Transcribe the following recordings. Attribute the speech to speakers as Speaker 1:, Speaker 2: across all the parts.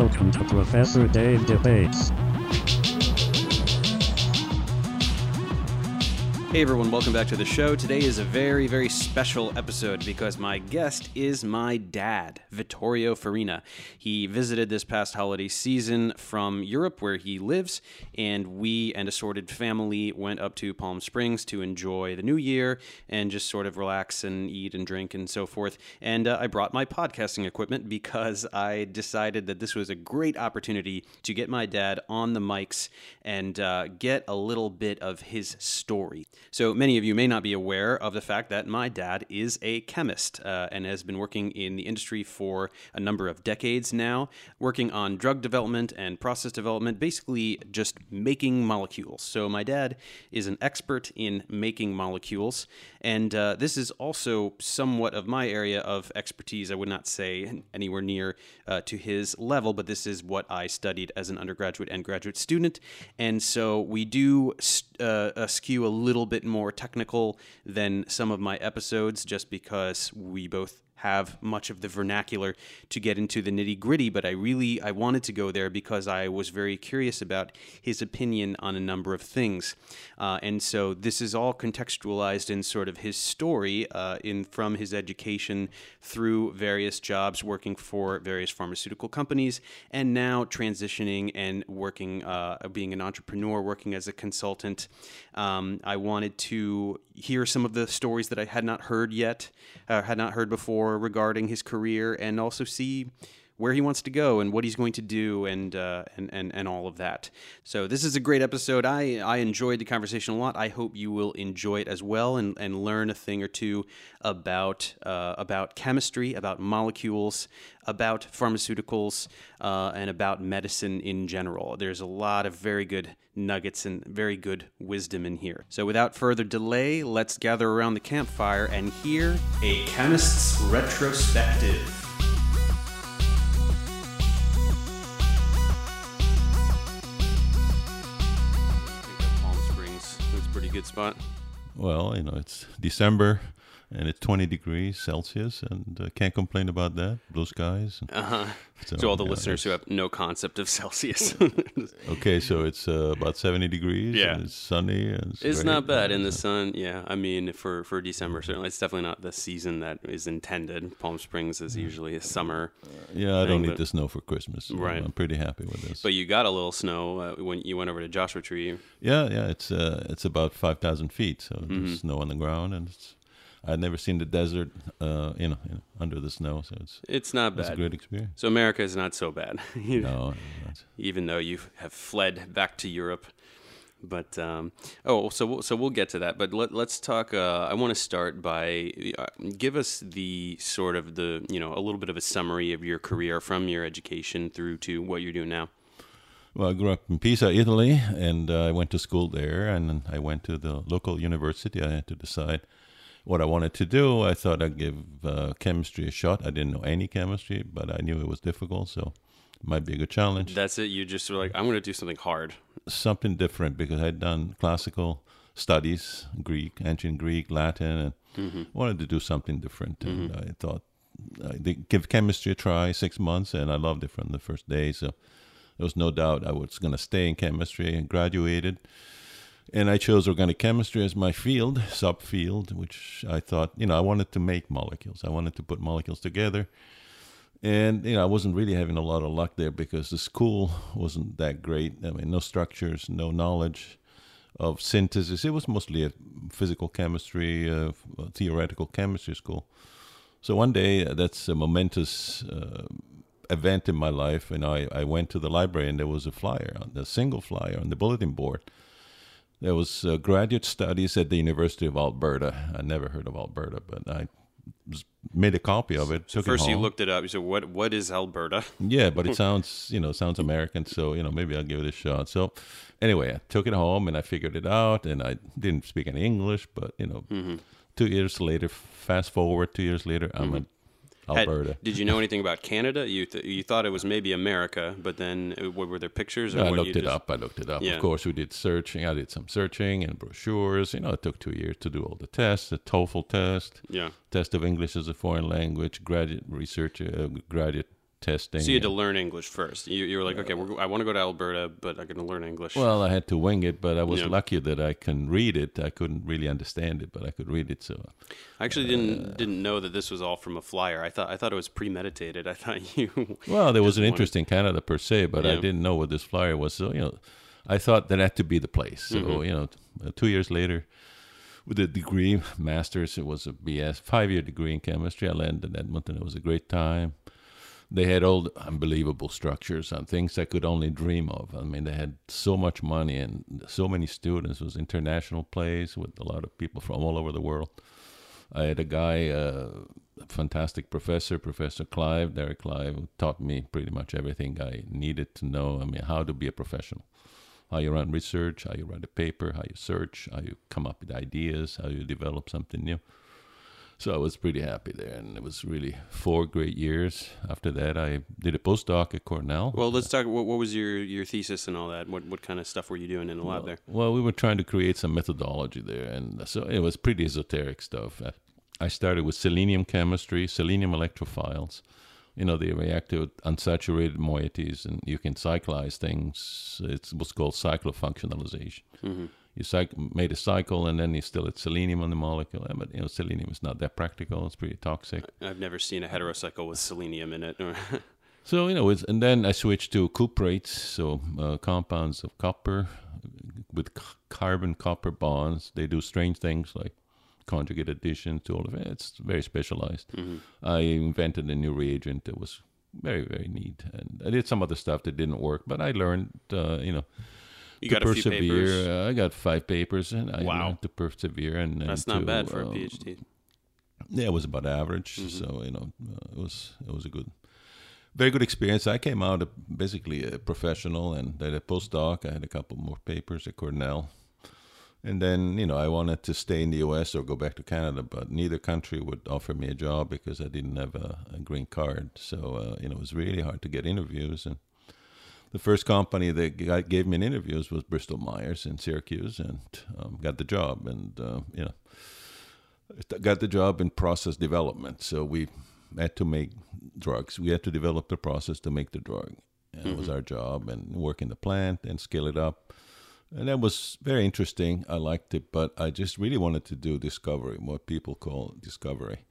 Speaker 1: Welcome to Professor Dave Debates.
Speaker 2: Hey everyone, welcome back to the show. Today is a very, very special episode because my guest is my dad, Vittorio Farina. He visited this past holiday season from Europe where he lives, and we and assorted family went up to Palm Springs to enjoy the new year and just sort of relax and eat and drink and so forth. And uh, I brought my podcasting equipment because I decided that this was a great opportunity to get my dad on the mics and uh, get a little bit of his story. So many of you may not be aware of the fact that my dad is a chemist uh, and has been working in the industry for a number of decades now, working on drug development and process development, basically just making molecules. So my dad is an expert in making molecules, and uh, this is also somewhat of my area of expertise. I would not say anywhere near uh, to his level, but this is what I studied as an undergraduate and graduate student, and so we do uh, skew a little bit more technical than some of my episodes just because we both have much of the vernacular to get into the nitty gritty, but I really I wanted to go there because I was very curious about his opinion on a number of things, uh, and so this is all contextualized in sort of his story uh, in from his education through various jobs working for various pharmaceutical companies, and now transitioning and working uh, being an entrepreneur, working as a consultant. Um, I wanted to hear some of the stories that I had not heard yet, uh, had not heard before regarding his career, and also see where he wants to go and what he's going to do and uh, and, and and all of that. So this is a great episode. I I enjoyed the conversation a lot. I hope you will enjoy it as well and, and learn a thing or two about uh, about chemistry, about molecules, about pharmaceuticals, uh, and about medicine in general. There's a lot of very good nuggets and very good wisdom in here. So without further delay, let's gather around the campfire and hear a chemist's retrospective. Good spot?
Speaker 3: Well, you know, it's December and it's 20 degrees Celsius, and uh, can't complain about that. Blue skies.
Speaker 2: Uh-huh. So, so all the yeah, listeners who have no concept of Celsius.
Speaker 3: okay, so it's uh, about 70 degrees. Yeah, it's sunny. And
Speaker 2: it's, it's not bad in the sun. Yeah, I mean for for December certainly, it's definitely not the season that is intended. Palm Springs is usually a summer.
Speaker 3: Uh, yeah, I don't need the snow for Christmas. So
Speaker 2: right,
Speaker 3: I'm pretty happy with this.
Speaker 2: But you got a little snow uh, when you went over to Joshua Tree.
Speaker 3: Yeah, yeah, it's uh, it's about 5,000 feet, so mm-hmm. there's snow on the ground and it's I'd never seen the desert, uh, you, know, you, know, under the snow, so it's
Speaker 2: it's not bad.
Speaker 3: It's a great experience.
Speaker 2: So America is not so bad.
Speaker 3: no,
Speaker 2: even though you have fled back to Europe. But um, oh, so we'll, so we'll get to that. But let, us talk. Uh, I want to start by uh, give us the sort of the you know a little bit of a summary of your career from your education through to what you're doing now.
Speaker 3: Well, I grew up in Pisa, Italy, and uh, I went to school there, and I went to the local university. I had to decide what I wanted to do. I thought I'd give uh, chemistry a shot. I didn't know any chemistry, but I knew it was difficult, so it might be a good challenge.
Speaker 2: That's it. You just were like, I'm going to do something hard,
Speaker 3: something different, because I'd done classical studies, Greek, ancient Greek, Latin, and mm-hmm. wanted to do something different. Mm-hmm. And I thought I'd give chemistry a try, six months, and I loved it from the first day. So there was no doubt I was going to stay in chemistry and graduated and I chose organic chemistry as my field, subfield, which I thought, you know, I wanted to make molecules. I wanted to put molecules together. And, you know, I wasn't really having a lot of luck there because the school wasn't that great. I mean, no structures, no knowledge of synthesis. It was mostly a physical chemistry, uh, theoretical chemistry school. So one day, uh, that's a momentous uh, event in my life. And I, I went to the library and there was a flyer, a single flyer on the bulletin board there was uh, graduate studies at the University of Alberta. I never heard of Alberta, but I made a copy of it.
Speaker 2: Took First, it you looked it up. You said, "What? What is Alberta?"
Speaker 3: yeah, but it sounds, you know, sounds American. So you know, maybe I'll give it a shot. So anyway, I took it home and I figured it out. And I didn't speak any English, but you know, mm-hmm. two years later, fast forward two years later, mm-hmm. I'm a Alberta.
Speaker 2: Had, did you know anything about Canada? You th- you thought it was maybe America, but then uh, what, were there pictures?
Speaker 3: I looked it just... up. I looked it up. Yeah. Of course, we did searching. I did some searching and brochures. You know, it took two years to do all the tests, the TOEFL test,
Speaker 2: yeah,
Speaker 3: test of English as a foreign language, graduate research, uh, graduate testing.
Speaker 2: So you had to learn English first. You, you were like, okay, we're, I want to go to Alberta, but I'm going to learn English.
Speaker 3: well, I had to wing it, but I was
Speaker 2: Yeah.
Speaker 3: lucky that I can read it. I couldn't really understand it, but I could read it. So
Speaker 2: I actually didn't didn't know that this was all from a flyer. I thought I thought it was premeditated. I thought you.
Speaker 3: Well, there was an
Speaker 2: wanted-
Speaker 3: interest in Canada per se, but I didn't know what this flyer was. So you know, I thought that had to be the place. So
Speaker 2: Mm-hmm.
Speaker 3: you know, t- uh, two years later, with a degree, master's, it was a BS, five year degree in chemistry. I landed in Edmonton. It was a great time. They had all the unbelievable structures and things I could only dream of. I mean, they had so much money and so many students. It was international place with a lot of people from all over the world. I had a guy, uh, a fantastic professor, Professor Clive, Derek Clive, who taught me pretty much everything I needed to know. I mean, how to be a professional, how you run research, how you write a paper, how you search, how you come up with ideas, how you develop something new. So I was pretty happy there, and it was really four great years. After that, I did a postdoc at Cornell.
Speaker 2: Well, let's talk. What, what was your, your thesis and all that? What what kind of stuff were you doing in the lab there?
Speaker 3: Well, we were trying to create some methodology there, and so it was pretty esoteric stuff. I- I started with selenium chemistry, selenium electrophiles. You know, they react to unsaturated moieties, and you can cyclize things. It's what's called cyclofunctionalization.
Speaker 2: Mm-hmm.
Speaker 3: You made a cycle, and then you still had selenium on the molecule. But you know, selenium is not that practical; it's pretty toxic.
Speaker 2: I've never seen a heterocycle with selenium in it.
Speaker 3: So you know, it's, and then I switched to cuprates, so uh, compounds of copper with c- carbon copper bonds. They do strange things like conjugate addition to all of it. It's very specialized.
Speaker 2: Mm-hmm.
Speaker 3: I invented a new reagent that was very very neat, and I did some other stuff that didn't work, but I learned, uh, you know,
Speaker 2: you
Speaker 3: to
Speaker 2: got a few
Speaker 3: persevere.
Speaker 2: papers.
Speaker 3: Uh, I got five papers, and I
Speaker 2: Wow.
Speaker 3: to persevere. And, and
Speaker 2: That's not bad for a
Speaker 3: um,
Speaker 2: PhD.
Speaker 3: yeah, it was about average.
Speaker 2: Mm-hmm.
Speaker 3: So you know, uh, it was it was a good, very good experience. I came out a, basically a professional, and did a postdoc. I had a couple more papers at Cornell, and then you know I wanted to stay in the U.S. or go back to Canada, but neither country would offer me a job because I didn't have a, a green card. So uh, you know it was really hard to get interviews and. The first company that g- gave me an interviews was Bristol Myers in Syracuse, and um, got the job. And uh, you know, got the job in process development. So we had to make drugs. We had to develop the process to make the drug. And It was our job and work in the plant and scale it up. And that was very interesting. I liked it, but I just really wanted to do discovery, what people call discovery,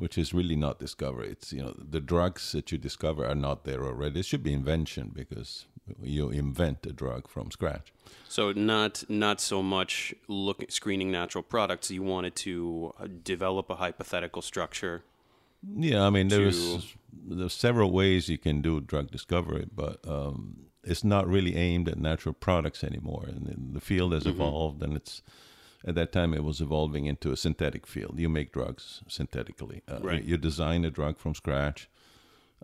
Speaker 3: which is really not discovery. It's, you know, the drugs that you discover are not there already. It should be invention because you invent a drug from scratch.
Speaker 2: So not not so much look screening natural products. You wanted to uh, develop a hypothetical structure.
Speaker 3: Yeah, I mean there's
Speaker 2: to-
Speaker 3: there's several ways you can do drug discovery, but um, it's not really aimed at natural products anymore. And the field has
Speaker 2: Mm-hmm.
Speaker 3: evolved, and it's at that time it was evolving into a synthetic field. You make drugs synthetically. Uh,
Speaker 2: Right.
Speaker 3: You design a drug from scratch.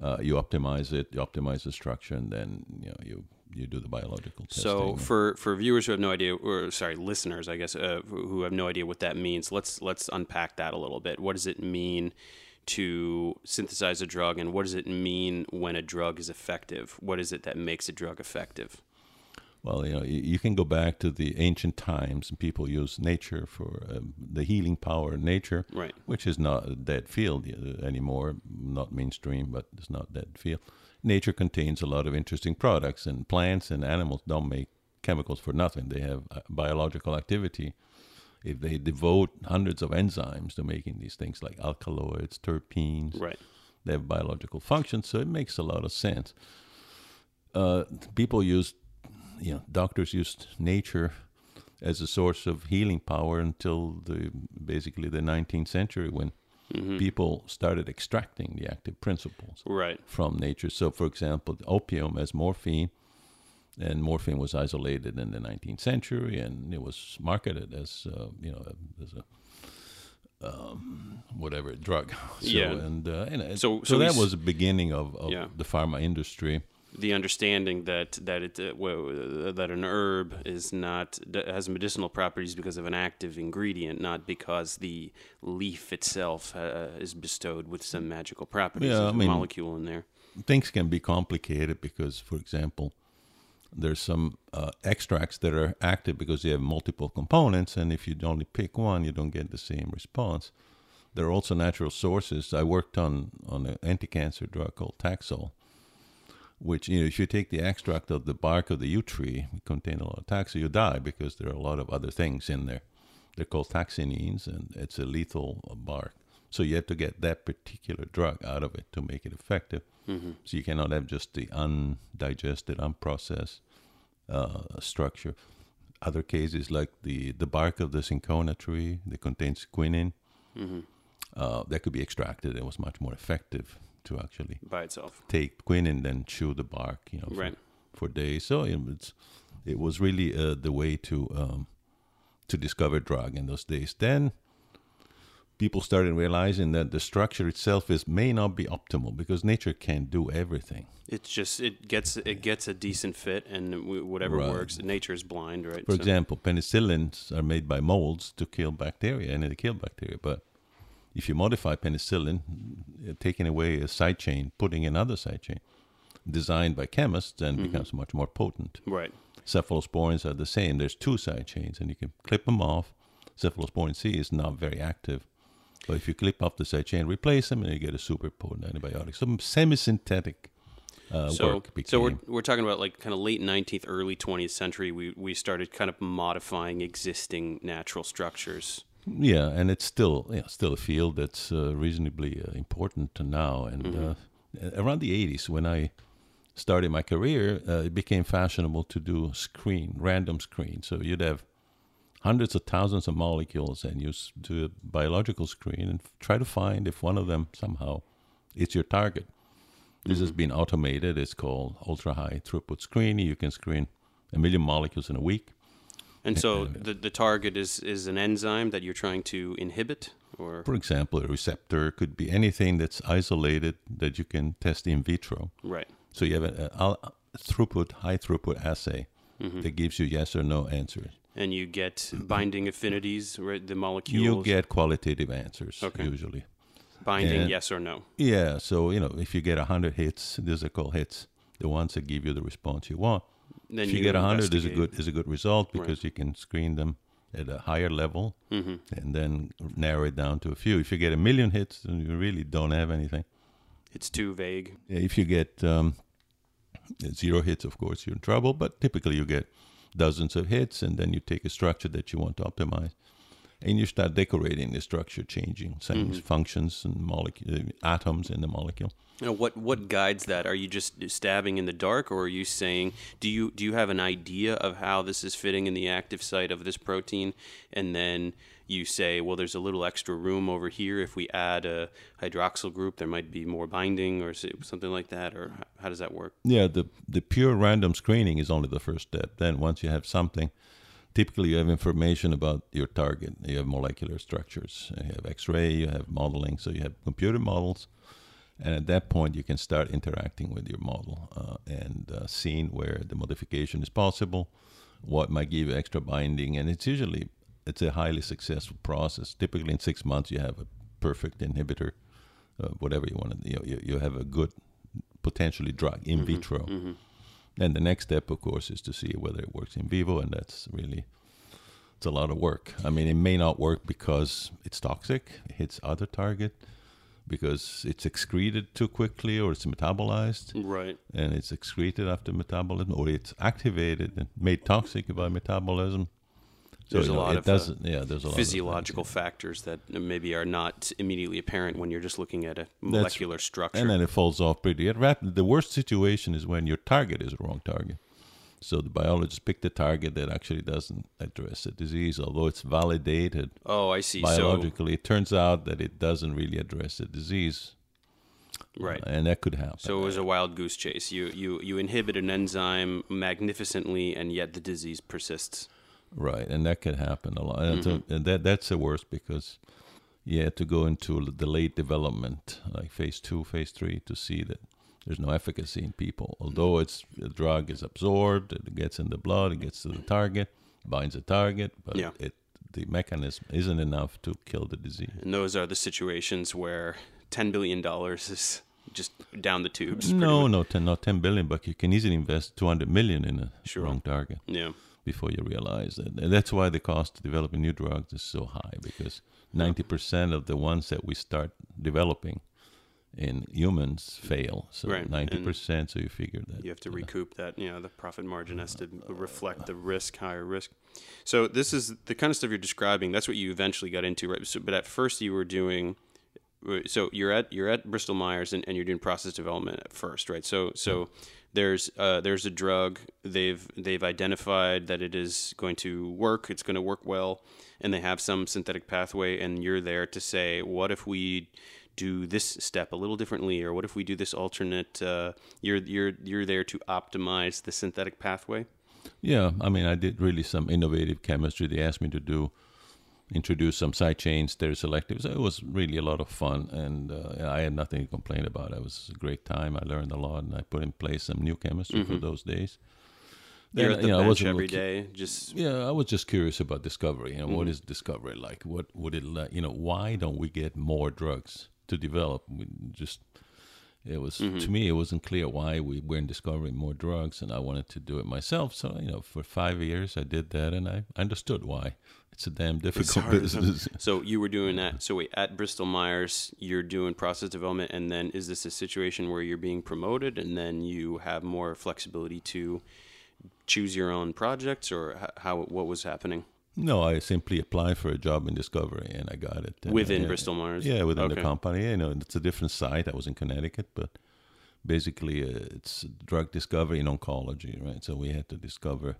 Speaker 3: Uh, you optimize it. You optimize the structure, and then you know you you do the biological testing.
Speaker 2: So for for viewers who have no idea, or sorry, listeners, I guess, uh, who have no idea what that means, let's let's unpack that a little bit. What does it mean to synthesize a drug, and what does it mean when a drug is effective? What is it that makes a drug effective?
Speaker 3: Well, you know, you, can go back to the ancient times, and people use nature for um, the healing power of nature,
Speaker 2: Right.
Speaker 3: which is not a dead field uh, anymore, not mainstream, but it's not dead field. Nature contains a lot of interesting products, and plants and animals don't make chemicals for nothing. They have uh, biological activity. If they devote hundreds of enzymes to making these things like alkaloids, terpenes,
Speaker 2: Right.
Speaker 3: they have biological functions, so it makes a lot of sense. Uh, people use, you know, doctors used nature as a source of healing power until the basically the 19th century when people started extracting the active principles
Speaker 2: Right.
Speaker 3: from nature. So, for example, opium as morphine, and morphine was isolated in the 19th century, and it was marketed as uh, you know as a um, whatever drug. So,
Speaker 2: Yeah.
Speaker 3: and uh, and
Speaker 2: So-
Speaker 3: so,
Speaker 2: so
Speaker 3: that was the beginning of, of
Speaker 2: Yeah.
Speaker 3: the pharma industry.
Speaker 2: The understanding that that it uh, uh, that an herb is not has medicinal properties because of an active ingredient, not because the leaf itself uh, is bestowed with some magical properties.
Speaker 3: Yeah, I
Speaker 2: a
Speaker 3: mean-
Speaker 2: molecule in there.
Speaker 3: things can be complicated because, for example, there's some uh, extracts that are active because they have multiple components, and if you only pick one, you don't get the same response. There are also natural sources. I worked on on an anti-cancer drug called Taxol, which you know if you take the extract of the bark of the yew tree, it contain a lot of taxa, you die because there are a lot of other things in there. They're called taxanines, and it's a lethal bark. So you have to get that particular drug out of it to make it effective. So you cannot have just the undigested, unprocessed uh, structure. Other cases like the the bark of the cinchona tree that contains quinine, uh, that could be extracted. It was much more effective to actually
Speaker 2: by itself.
Speaker 3: take quinine and then chew the bark, you know, for,
Speaker 2: Right.
Speaker 3: for days. So it was, it was really uh, the way to um, to discover drug in those days. Then people started realizing that the structure itself is may not be optimal because nature can't do everything.
Speaker 2: It's just it gets it gets a decent fit, and whatever
Speaker 3: Right.
Speaker 2: works. Nature is blind, right?
Speaker 3: For
Speaker 2: So-
Speaker 3: example, penicillins are made by molds to kill bacteria, and they kill bacteria. But if you modify penicillin, uh, taking away a side chain, putting another side chain, designed by chemists, then becomes much more potent.
Speaker 2: right.
Speaker 3: cephalosporins are the same. There's two side chains, and you can clip them off. Cephalosporin C is not very active, but if you clip off the side chain, replace them, and you get a super potent antibiotic. Some semi-synthetic uh,
Speaker 2: so, so we're, we're talking about like kind of late 19th, early 20th century. We we started kind of modifying existing natural structures.
Speaker 3: Yeah, and it's still yeah, still a field that's uh, reasonably uh, important to now. And
Speaker 2: Mm-hmm.
Speaker 3: uh, around the 80s, when I started my career, uh, it became fashionable to do screen, random screen. So you'd have hundreds of thousands of molecules and you do a biological screen and try to find if one of them somehow is your target. This has been automated. It's called ultra high throughput screening. You can screen a million molecules in a week.
Speaker 2: And so the the target is is an enzyme that you're trying to inhibit, or
Speaker 3: For example, a receptor could be anything that's isolated that you can test in vitro.
Speaker 2: right.
Speaker 3: So you have a, a, throughput, high throughput assay mm-hmm. that gives you yes or no answers.
Speaker 2: And you get binding affinities, right? The molecules
Speaker 3: You get qualitative answers
Speaker 2: Okay.
Speaker 3: usually.
Speaker 2: binding
Speaker 3: and-
Speaker 2: yes or no.
Speaker 3: Yeah, so you know if you get hundred hits, these are called hits, the ones that give you the response you want.
Speaker 2: Then
Speaker 3: if you, get hundred, is a good is a good result because you can screen them at a higher level
Speaker 2: Mm-hmm.
Speaker 3: and then narrow it down to a few. If you get a million hits, then you really don't have anything.
Speaker 2: It's too vague.
Speaker 3: If you get um, zero hits, of course, you're in trouble. But typically, you get dozens of hits, and then you take a structure that you want to optimize, and you start decorating the structure, changing some mm-hmm. functions and molecule uh, atoms in the molecule.
Speaker 2: Now, what what guides that? Are you just stabbing in the dark, or are you saying do you do you have an idea of how this is fitting in the active site of this protein, and then you say, well, there's a little extra room over here. If we add a hydroxyl group, there might be more binding, or something like that. Or how does that work?
Speaker 3: Yeah, the the pure random screening is only the first step. Then once you have something, typically you have information about your target. You have molecular structures. You have X-ray. You have modeling. So you have computer models, and at that point you can start interacting with your model uh, and uh, seeing where the modification is possible, what might give you extra binding, and it's usually it's a highly successful process. Typically in six months you have a perfect inhibitor, uh, whatever you want to. You, know, you you have a good potentially drug in vitro. And the next step, of course, is to see whether it works in vivo, and that's really it's a lot of work. I mean, it may not work because it's toxic, it hits other target, because it's excreted too quickly, or it's metabolized,
Speaker 2: Right.
Speaker 3: and it's excreted after metabolism, or it's activated and made toxic by metabolism. So
Speaker 2: There's
Speaker 3: you
Speaker 2: a lot
Speaker 3: it
Speaker 2: of, uh,
Speaker 3: doesn't. yeah, there's a lot
Speaker 2: Physiological factors that maybe are not immediately apparent when you're just looking at a
Speaker 3: That's-
Speaker 2: molecular structure.
Speaker 3: and then it falls off pretty rapidly. The worst situation is when your target is the wrong target. So the biologists pick the target that actually doesn't address the disease, although it's validated
Speaker 2: oh, I see.
Speaker 3: biologically. it turns out that it doesn't really address the disease,
Speaker 2: So right.
Speaker 3: and that could happen.
Speaker 2: So it was a wild goose chase. You you you inhibit an enzyme magnificently, and yet the disease persists.
Speaker 3: Right, and that can happen a lot, and, so- mm-hmm. and that that's the worst because you had to go into the late development, like phase two, phase three, to see that there's no efficacy in people. Although mm-hmm. it's the drug is absorbed, it gets in the blood, it gets to the target, binds the target, but
Speaker 2: Yeah.
Speaker 3: it the mechanism isn't enough to kill the disease.
Speaker 2: And those are the situations where ten billion dollars is just down the tubes.
Speaker 3: No,
Speaker 2: much.
Speaker 3: no, ten, not ten billion, but you can easily invest two hundred million in a
Speaker 2: Sure.
Speaker 3: wrong target.
Speaker 2: Yeah.
Speaker 3: Before you realize it. And that's why the cost of developing new drugs is so high because 90% of the ones that we start developing in humans fail. So
Speaker 2: Right,
Speaker 3: ninety
Speaker 2: and
Speaker 3: percent. So you figure that
Speaker 2: You have to recoup that. You know, the profit margin has to uh, uh, reflect the uh. risk, higher risk. So this is the kind of stuff you're describing. That's what you eventually got into, right? So, but at first you were doing. So you're at you're at Bristol Myers and, and you're doing process development at first, right? So so there's uh, there's a drug they've they've identified that it is going to work. It's going to work well, and they have some synthetic pathway, and you're there to say, what if we do this step a little differently, or what if we do this alternate? Uh, you're you're you're there to optimize the synthetic pathway.
Speaker 3: Yeah, I mean, I did really some innovative chemistry. They asked me to do introduce some side chains, stereoselective. So it was really a lot of fun, and uh, I had nothing to complain about. It was a great time. I learned a lot, and I put in place some new chemistry for those days.
Speaker 2: Mm-hmm. You're at the
Speaker 3: you know, I
Speaker 2: bench every just
Speaker 3: Yeah, I was just curious about discovery. You know,
Speaker 2: Mm-hmm.
Speaker 3: what is discovery like? What would it like? You know, why don't we get more drugs to develop? We just it was
Speaker 2: Mm-hmm.
Speaker 3: to me it wasn't clear why we weren't discovering more drugs, and I wanted to do it myself. So you know, for five years I did that, and I understood why. It's a damn difficult business.
Speaker 2: So you were doing that. So wait, at Bristol Myers, you're doing process development, and then is this a situation where you're being promoted, and then you have more flexibility to choose your own projects, or how what was happening
Speaker 3: No, I simply applied for a job in discovery, and I got it And,
Speaker 2: within
Speaker 3: uh,
Speaker 2: Bristol Myers?
Speaker 3: Yeah, within the company. You know, it's a different site. I was in Connecticut, but basically uh, it's drug discovery in oncology, right? So we had to discover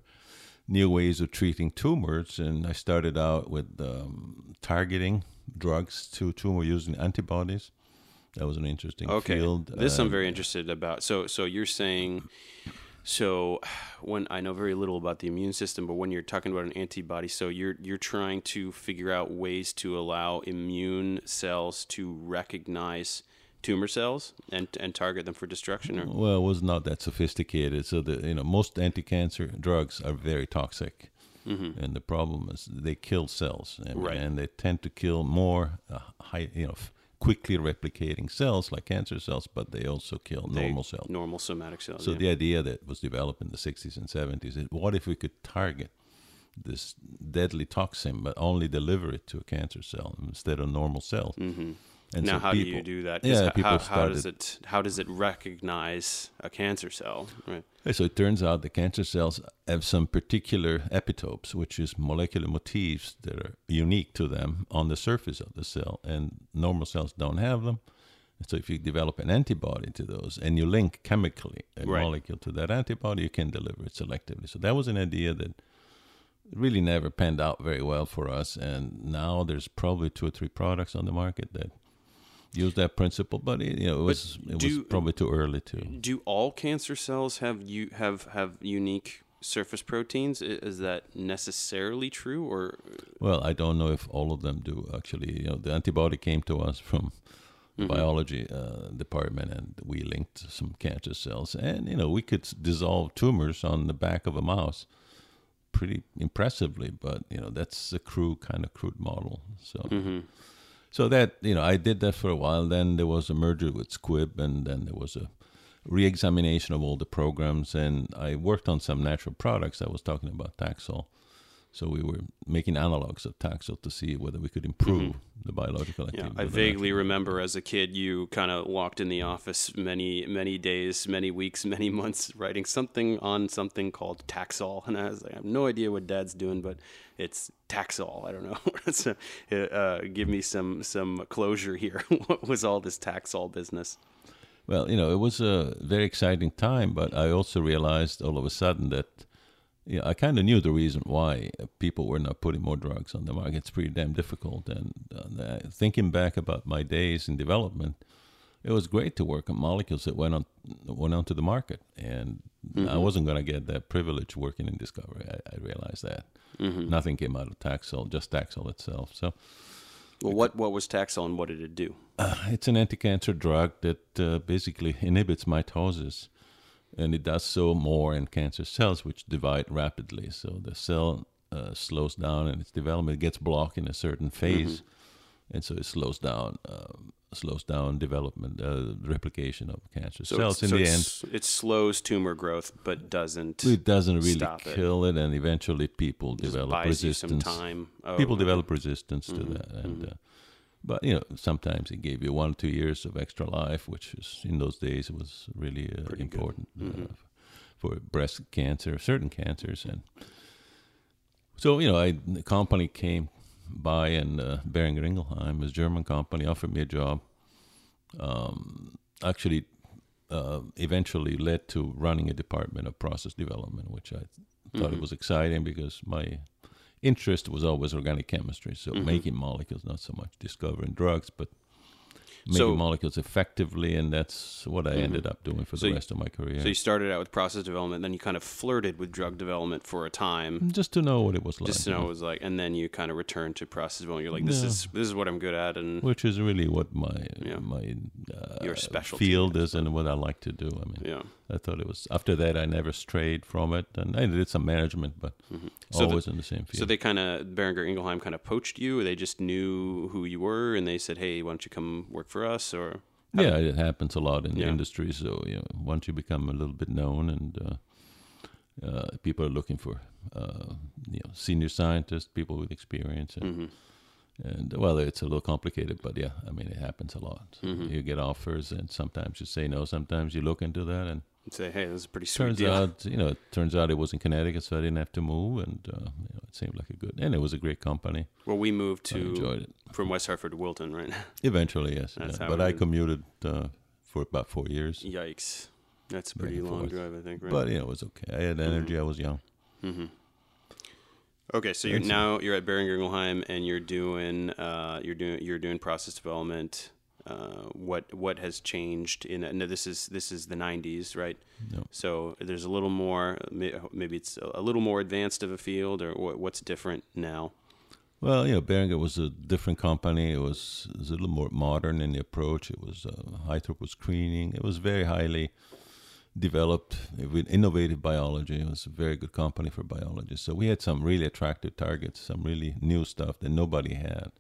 Speaker 3: new ways of treating tumors, and I started out with um, targeting drugs to tumor using antibodies. That was an interesting
Speaker 2: Okay,
Speaker 3: field.
Speaker 2: this I'm
Speaker 3: Um,
Speaker 2: very interested about. So so you're saying. So, when I know very little about the immune system, but when you're talking about an antibody, so you're you're trying to figure out ways to allow immune cells to recognize tumor cells and and target them for destruction. Or
Speaker 3: Well, it was not that sophisticated. So the you know most anti-cancer drugs are very toxic, and the problem is they kill cells, and,
Speaker 2: Mm-hmm. Right.
Speaker 3: and they tend to kill more uh, high, you know, f- quickly replicating cells like cancer cells, but they also kill
Speaker 2: they-
Speaker 3: normal cells.
Speaker 2: normal somatic cells.
Speaker 3: So
Speaker 2: yeah.
Speaker 3: the idea that was developed in the 60s and 70s is what if we could target this deadly toxin, but only deliver it to a cancer cell instead of normal cells? Mm-hmm. And
Speaker 2: now,
Speaker 3: so
Speaker 2: how do you do that?
Speaker 3: Yeah, people
Speaker 2: how,
Speaker 3: started.
Speaker 2: how does it how does it recognize a cancer cell? Right.
Speaker 3: So it turns out the cancer cells have some particular epitopes, which is molecular motifs that are unique to them on the surface of the cell, and normal cells don't have them. So if you develop an antibody to those and you link chemically a
Speaker 2: Right.
Speaker 3: molecule to that antibody, you can deliver it selectively. So that was an idea that really never panned out very well for us. And now there's probably two or three products on the market that use that principle, but it, you know it was it was probably too early to.
Speaker 2: Do all cancer cells have you have have unique surface proteins? Is that necessarily true, or
Speaker 3: Well, I don't know if all of them do actually. You know, the antibody came to us from the
Speaker 2: Mm-hmm.
Speaker 3: biology uh, department, and we linked some cancer cells, and you know, we could dissolve tumors on the back of a mouse pretty impressively. But you know, that's a crude kind of crude model. So,
Speaker 2: Mm-hmm.
Speaker 3: So that you know, I did that for a while. Then there was a merger with Squib, and then there was a re-examination of all the programs, and I worked on some natural products. I was talking about Taxol. So we were making analogs of Taxol to see whether we could improve the biological
Speaker 2: Mm-hmm. yeah? I vaguely remember as a kid you kind of walked in the office many many days, many weeks, many months, writing something on something called Taxol, and I was like, I have no idea what Dad's doing, but it's Taxol. I don't know. so, uh, give me some some closure here. what was all this Taxol business?
Speaker 3: Well, you know, it was a very exciting time, but I also realized all of a sudden that yeah, I kind of knew the reason why people were not putting more drugs on the market. It's pretty damn difficult. And uh, thinking back about my days in development, it was great to work on molecules that went on went onto the market, and I wasn't going to get that privilege working in discovery. I, I realized that nothing came out of Taxol, just Taxol itself. So
Speaker 2: Well, what what was Taxol and what did it do?
Speaker 3: it's an anti-cancer drug that uh, basically inhibits mitosis, and it does so more in cancer cells, which divide rapidly. So the cell uh, slows down in its development; it gets blocked in a certain phase, and so it slows down, um, slows down development, uh, replication of cancer
Speaker 2: So
Speaker 3: cells. In
Speaker 2: so
Speaker 3: the end,
Speaker 2: it slows tumor growth, but doesn't.
Speaker 3: it doesn't really
Speaker 2: stop it.
Speaker 3: kill it, and eventually people
Speaker 2: just
Speaker 3: develop resistance.
Speaker 2: some time. Oh,
Speaker 3: people
Speaker 2: okay.
Speaker 3: develop resistance to that, and uh, But you know, sometimes it gave you one or two years of extra life, which is in those days was really uh, important
Speaker 2: Mhm.
Speaker 3: uh, for breast cancer, certain cancers, and so you know, I the company came by and uh, Beringer Ingelheim, a German company, offered me a job. Um, actually, uh, eventually led to running a department of process development, which I thought it
Speaker 2: Mhm.
Speaker 3: was exciting because my interest was always organic chemistry, so
Speaker 2: Mhm.
Speaker 3: making molecules, not so much discovering drugs, but making
Speaker 2: So-
Speaker 3: molecules effectively, and that's what I
Speaker 2: Mhm.
Speaker 3: ended up doing for
Speaker 2: So
Speaker 3: the
Speaker 2: you-
Speaker 3: rest of my career.
Speaker 2: So you started out with process development, then you kind of flirted with drug development for a time,
Speaker 3: just to know what it was like,
Speaker 2: just to
Speaker 3: you
Speaker 2: know
Speaker 3: know,
Speaker 2: it was like, and then you kind of returned to process development. You're like, this
Speaker 3: Yeah.
Speaker 2: is this is what I'm good at, and
Speaker 3: which is really what my
Speaker 2: Yeah.
Speaker 3: my uh,
Speaker 2: Your specialty,
Speaker 3: field is and what I like to do. I mean,
Speaker 2: yeah.
Speaker 3: I thought it was after that I never strayed from it, and I did some management, but
Speaker 2: Mhm. So the-
Speaker 3: always in the same field.
Speaker 2: So they kind of Beringer Ingelheim kind of poached you. Or they just knew who you were, and they said, "Hey, why don't you come work for us?" Or
Speaker 3: yeah,
Speaker 2: did-
Speaker 3: it happens a lot in the industry. So you know, once you become a little bit known, and uh, uh, people are looking for uh, you know senior scientists, people with experience, and,
Speaker 2: Mhm.
Speaker 3: and well, it's a little complicated, but yeah, I mean, it happens a lot.
Speaker 2: Mhm.
Speaker 3: You get offers, and sometimes you say no. Sometimes you look into that, and
Speaker 2: say, "Hey, this is a pretty sweet
Speaker 3: turns
Speaker 2: deal."
Speaker 3: out, you know, it turns out it was in Connecticut, so I didn't have to move, and uh, you know, it seemed like a good, and it was a great company.
Speaker 2: well, we moved to from West Hartford to Wilton, right?
Speaker 3: Eventually, yes.
Speaker 2: That's
Speaker 3: yeah.
Speaker 2: how
Speaker 3: But I
Speaker 2: is.
Speaker 3: commuted uh, for about four years.
Speaker 2: Yikes, that's a pretty long
Speaker 3: forth.
Speaker 2: drive, I think. Right.
Speaker 3: But you know, it was okay. I had energy. I was young.
Speaker 2: hmm Okay, so you're now you're at Beringer Ingelheim, and you're doing uh, you're doing you're doing process development. Uh, what what has changed in? No, this is this is the '90s, right?
Speaker 3: No.
Speaker 2: So there's a little more. Maybe it's a little more advanced of a field, or what's different now?
Speaker 3: Well, you know, Beringer was a different company. It was, it was a little more modern in the approach. It was uh, high throughput screening. It was very highly developed with innovative biology. It was a very good company for biologists So we had some really attractive targets, some really new stuff that nobody had.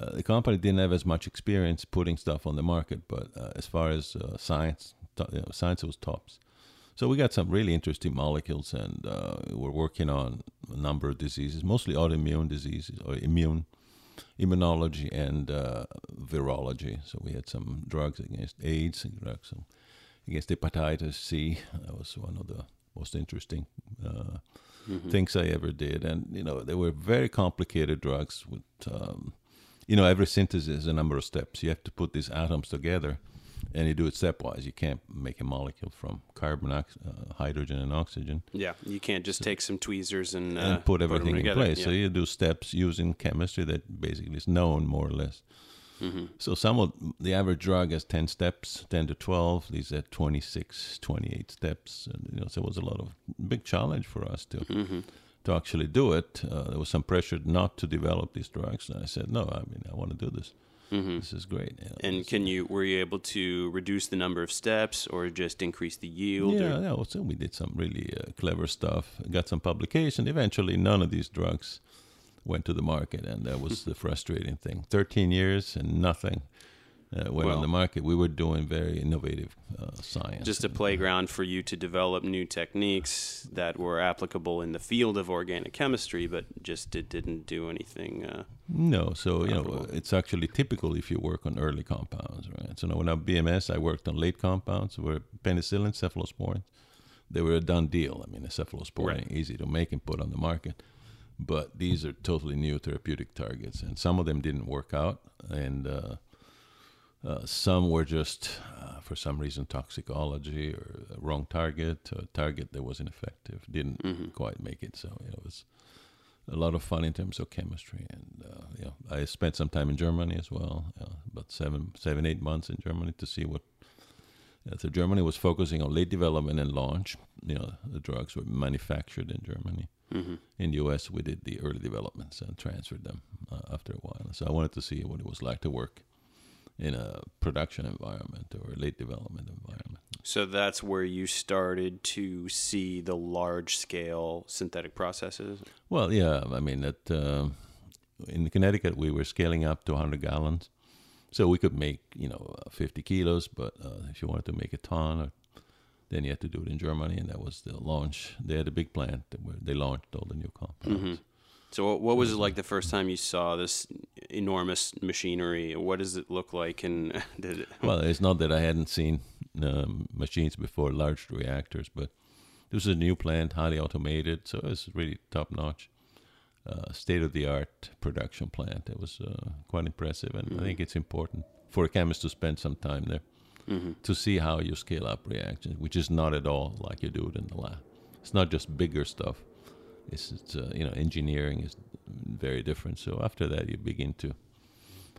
Speaker 3: Uh, the company didn't have as much experience putting stuff on the market, but uh, as far as uh, science, to- you know, science was tops. So we got some really interesting molecules, and uh, we're working on a number of diseases, mostly autoimmune diseases or immune immunology and uh, virology. So we had some drugs against AIDS, and drugs against hepatitis C. That was one of the most interesting uh,
Speaker 2: Mm-hmm.
Speaker 3: things I ever did, and you know they were very complicated drugs with. Um, you know, every synthesis is a number of steps. You have to put these atoms together, and you do it stepwise. You can't make a molecule from carbon, ox- uh, hydrogen, and oxygen
Speaker 2: Yeah, you can't just take some tweezers and, uh,
Speaker 3: and put
Speaker 2: them
Speaker 3: everything in
Speaker 2: together.
Speaker 3: place. So you do steps using chemistry that basically is known more or less.
Speaker 2: Mhm.
Speaker 3: So some of the average drug has 10 steps, 10 to 12. These are 26, 28 steps. And, you know, so it was a lot of big challenge for us to
Speaker 2: Mhm.
Speaker 3: To actually do it. Uh, there was some pressure not to develop these drugs. And I said, no, I mean, I want to do this.
Speaker 2: Mhm.
Speaker 3: This is great. you know,
Speaker 2: And can you were you able to reduce the number of steps or just increase the yield?
Speaker 3: Yeah,
Speaker 2: or-
Speaker 3: yeah. So we did some really uh, clever stuff. Got some publication. Eventually, none of these drugs went to the market, and that was the frustrating thing. Thirteen years and nothing uh, went
Speaker 2: Well-
Speaker 3: on the market. We were doing very innovative uh, science.
Speaker 2: just a playground for you to develop new techniques that were applicable in the field of organic chemistry, but just it didn't do anything. Uh,
Speaker 3: No, so you know it's actually typical if you work on early compounds, right? So now when I'm BMS, I worked on late compounds where penicillin, cephalosporin, they were a done deal. I mean, a cephalosporin
Speaker 2: Right.
Speaker 3: easy to make and put on the market, but these are totally new therapeutic targets, and some of them didn't work out, and uh, uh, some were just uh, for some reason toxicology or wrong target, a target that was ineffective, didn't
Speaker 2: Mhm.
Speaker 3: quite make it. So you know, it was a lot of fun in terms of chemistry. And uh, you know, I spent some time in Germany as well, uh, about seven, seven, eight months in Germany to see what. So Germany was focusing on late development and launch. You know, the drugs were manufactured in Germany.
Speaker 2: mhm.
Speaker 3: In the U.S., we did the early developments and transferred them uh, after a while. So I wanted to see what it was like to work in a production environment or a late development environment.
Speaker 2: So that's where you started to see the large scale synthetic processes.
Speaker 3: Well, yeah, I mean, that um in Connecticut we were scaling up to 100 gallons, so we could make you know uh, 50 kilos. But uh, if you wanted to make a ton, or, then you had to do it in Germany, and that was the launch. They had a big plant where they launched all the new compounds.
Speaker 2: Mhm. So what was it like the first time you saw this enormous machinery. What does it look like? And did it,
Speaker 3: Well, it's not that I hadn't seen um, machines before, large reactors, but this is a new plant, highly automated, so it's really top notch, uh, state of the art production plant. It was uh, quite impressive, and I think it's important for a chemist to spend some time there to see how you scale up reactions, which is not at all like you do it in the lab. It's not just bigger stuff. It's, it's uh, you know engineering is very different. So after that, you begin to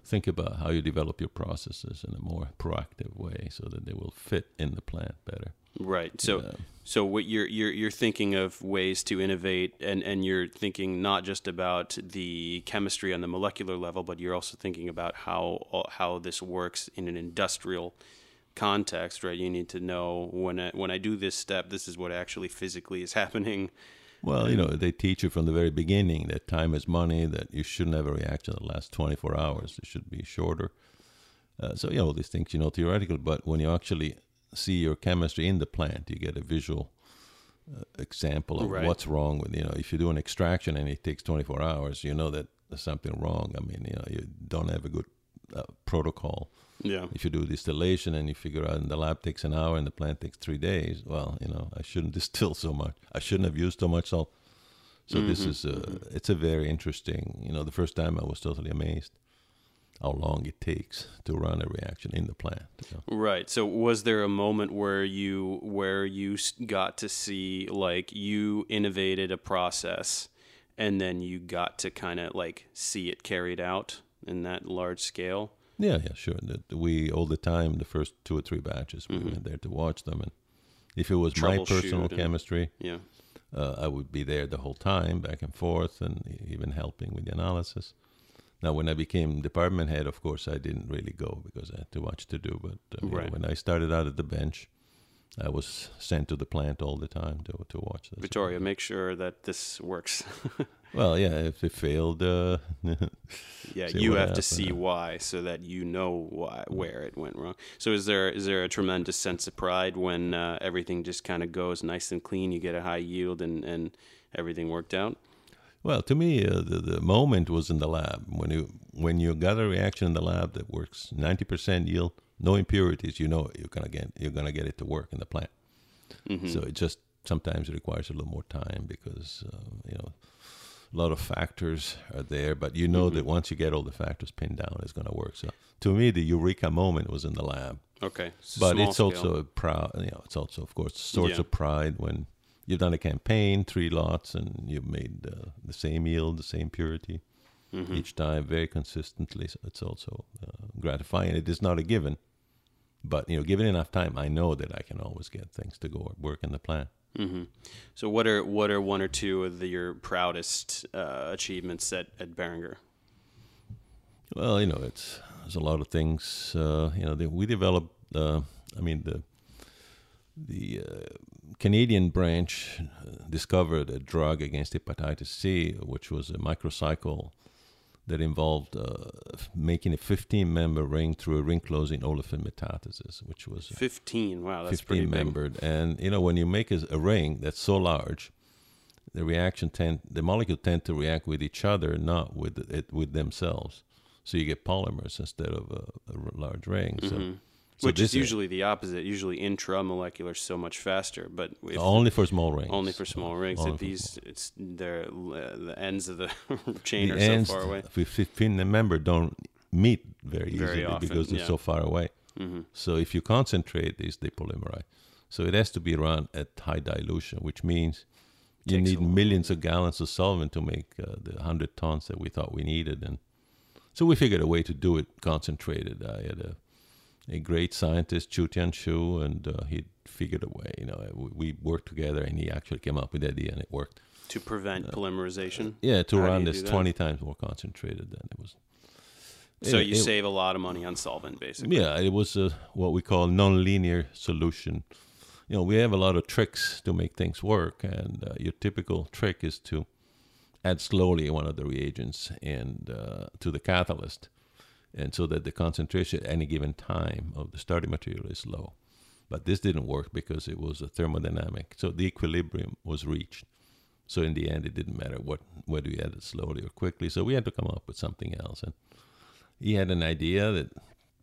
Speaker 3: think about how you develop your processes in a more proactive way so that they will fit in the plant better.
Speaker 2: right. So
Speaker 3: Yeah.
Speaker 2: so what you're you're you're thinking of ways to innovate, and and you're thinking not just about the chemistry on the molecular level, but you're also thinking about how how this works in an industrial context, right? You need to know when I, when I do this step, this is what actually physically is happening.
Speaker 3: Well, you know, they teach you from the very beginning that time is money, that you shouldn't have a reaction that lasts 24 hours. It should be shorter. Uh, so, you know, all these things, you know, theoretical, but when you actually see your chemistry in the plant, you get a visual uh, example of
Speaker 2: Right.
Speaker 3: what's wrong with, you know, if you do an extraction and it takes 24 hours, you know that there's something wrong. I mean, you know, you don't have a good uh, protocol.
Speaker 2: Yeah.
Speaker 3: If you do distillation and you figure out in the lab takes an hour and the plant takes three days, well, you know, I shouldn't distill so much. I shouldn't have used so much salt. So this mm-hmm. is a, it's a very interesting. You know, the first time I was totally amazed how long it takes to run a reaction in the plant. you know.
Speaker 2: Right. So was there a moment where you where you got to see like you innovated a process and then you got to kind of like see it carried out in that large scale?
Speaker 3: Yeah, yeah, sure. That we all the time the first two or three batches we went there to watch them, and if it was my personal chemistry,
Speaker 2: Yeah.
Speaker 3: uh, I would be there the whole time, back and forth, and even helping with the analysis. Now, when I became department head, of course, I didn't really go because I had too much to do. But uh, you know, when I started out at the bench, I was sent to the plant all the time to to watch this.
Speaker 2: Victoria, make sure that this works.
Speaker 3: Well, yeah, if it failed, uh,
Speaker 2: yeah, you have to see why so that you know why where it went wrong. So is there is there a tremendous sense of pride when uh, everything just kind of goes nice and clean, you get a high yield and and everything worked out?
Speaker 3: well, to me, uh, the the moment was in the lab when you when you got a reaction in the lab that works ninety percent yield, no impurities. You know you're gonna get you're gonna get it to work in the plant.
Speaker 2: Mm-hmm.
Speaker 3: So it just sometimes it requires a little more time because uh, you know a lot of factors are there, but you know that once you get all the factors pinned down, it's going to work. So to me, the eureka moment was in the lab,
Speaker 2: Okay. so
Speaker 3: but it's
Speaker 2: scale.
Speaker 3: also a proud. You know, it's also of course a source
Speaker 2: Yeah.
Speaker 3: of pride when you've done a campaign, three lots, and you've made uh, the same yield, the same purity
Speaker 2: Mm-hmm.
Speaker 3: each time, very consistently. So it's also uh, gratifying. It is not a given. But you know, given enough time, I know that I can always get things to go work in the plant.
Speaker 2: Hmm So what are what are one or two of the, your proudest uh, achievements at, at Behringer?
Speaker 3: Well, you know, it's there's a lot of things. Uh, you know, that we developed. Uh, I mean, the the uh, Canadian branch discovered a drug against hepatitis C, which was a microcycle that involved uh, making a 15-member ring through a ring-closing olefin metathesis, which was
Speaker 2: Fifteen. Wow, that's pretty
Speaker 3: 15
Speaker 2: big.
Speaker 3: membered. And you know, when you make a, a ring that's so large, the reaction tend the molecule tend to react with each other, not with it with themselves. So you get polymers instead of a large ring. So, so
Speaker 2: Mm-hmm. Which is usually the opposite. Usually intramolecular so much faster, but if
Speaker 3: only for small rings.
Speaker 2: only for small rings.
Speaker 3: Only
Speaker 2: If
Speaker 3: for
Speaker 2: these, it's they're uh, the ends of the chain
Speaker 3: the
Speaker 2: are
Speaker 3: ends
Speaker 2: so far away.
Speaker 3: with 15 member don't meet very,
Speaker 2: Very
Speaker 3: easily
Speaker 2: often,
Speaker 3: because they're
Speaker 2: yeah.
Speaker 3: so far away.
Speaker 2: hmm
Speaker 3: So if you concentrate these, they polymerize. So it has to be run at high dilution, which means you need millions of gallons of solvent to make uh, the 100 tons that we thought we needed. And so we figured a way to do it concentrated. I had a, a great scientist, Chu Tian Shu, and uh, he figured a way. You know, we, we worked together, and he actually came up with the idea, and it worked.
Speaker 2: To prevent polymerization.
Speaker 3: Yeah, to
Speaker 2: How
Speaker 3: run this 20 times more concentrated than it was.
Speaker 2: So
Speaker 3: It-
Speaker 2: you
Speaker 3: it-
Speaker 2: save a lot of money on solvent, basically.
Speaker 3: Yeah, it was a, what we call non-linear solution. You know, we have a lot of tricks to make things work, and uh, your typical trick is to add slowly one of the reagents and uh, to the catalyst, and so that the concentration at any given time of the starting material is low. But this didn't work because it was a thermodynamic, so the equilibrium was reached. So in the end, it didn't matter what whether you added slowly or quickly. So we had to come up with something else. And he had an idea that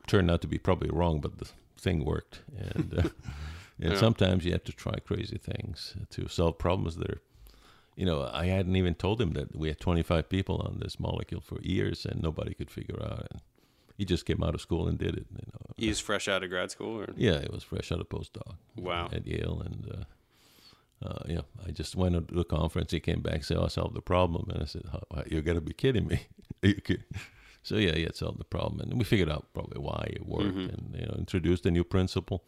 Speaker 3: turned out to be probably wrong, but the thing worked. And, uh, and
Speaker 2: Yeah.
Speaker 3: sometimes you have to try crazy things to solve problems that are. You know, I hadn't even told him that we had 25 people on this molecule for years, and nobody could figure out. And he just came out of school and did it. You know,
Speaker 2: He's fresh out of grad school, or
Speaker 3: yeah, it was fresh out of postdoc.
Speaker 2: Wow.
Speaker 3: At Yale, and uh, uh, yeah, I just went to the conference. He came back, and said, "Oh, "I solved the problem," and I said, "How- "You got to be kidding me!" Are you kidding? So yeah, he had solved the problem, and we figured out probably why it worked,
Speaker 2: Mhm.
Speaker 3: and you know, introduced a new principle.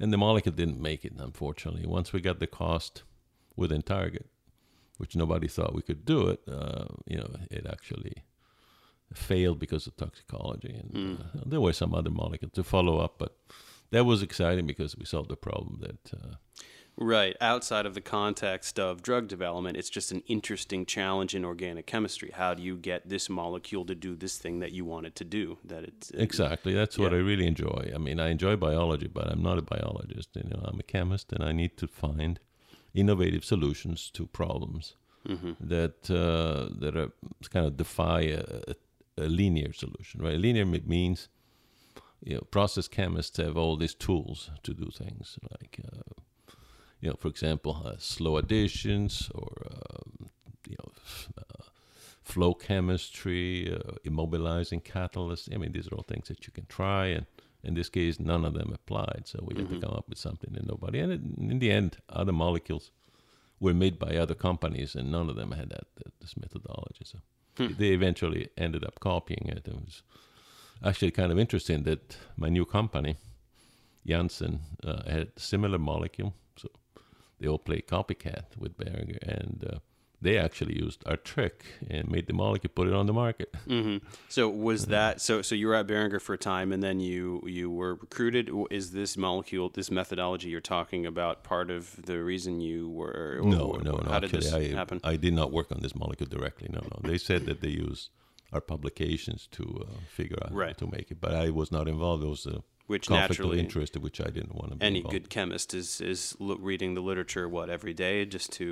Speaker 3: And the molecule didn't make it, unfortunately. Once we got the cost within target, which nobody thought we could do it, uh, you know, it actually failed because of toxicology. And
Speaker 2: Mm.
Speaker 3: uh, there were some other molecules to follow up, but that was exciting because we solved the problem that uh,
Speaker 2: right outside of the context of drug development, it's just an interesting challenge in organic chemistry. How do you get this molecule to do this thing that you want it to do? That it's
Speaker 3: exactly that's what. I really enjoy. I mean, I enjoy biology, but I'm not a biologist. You know, I'm a chemist, and I need to find innovative solutions to problems
Speaker 2: Mhm.
Speaker 3: that uh, that are kind of defy a, a, a linear solution. Right? Linear means you know process chemists have all these tools to do things like uh, you know, for example, uh, slow additions or um, you know. Uh, flow chemistry, uh, immobilizing catalysts. I mean, these are all things that you can try, and in this case, none of them applied. So we had
Speaker 2: Mhm.
Speaker 3: to come up with something that nobody. And in the end, other molecules were made by other companies, and none of them had that, that this methodology. So
Speaker 2: Hmm.
Speaker 3: they eventually ended up copying it. It was actually kind of interesting that my new company, Janssen, uh, had a similar molecule. So they all play copycat with Berger. and uh, they actually used our trick and made the molecule, put it on the market.
Speaker 2: hmm So was that so? So you were at Boehringer for a time, and then you you were recruited. Is this molecule, this methodology you're talking about, part of the reason you were? or-
Speaker 3: No, no, no.
Speaker 2: How did
Speaker 3: Actually,
Speaker 2: this
Speaker 3: I,
Speaker 2: happen?
Speaker 3: I did not work on this molecule directly. No, no. They said that they use our publications to uh, figure out how
Speaker 2: Right.
Speaker 3: to make it, but I was not involved. It was a
Speaker 2: Which
Speaker 3: conflict
Speaker 2: naturally,
Speaker 3: of interest, which I didn't want to be
Speaker 2: any
Speaker 3: involved.
Speaker 2: good chemist is is lo- reading the literature what every day just to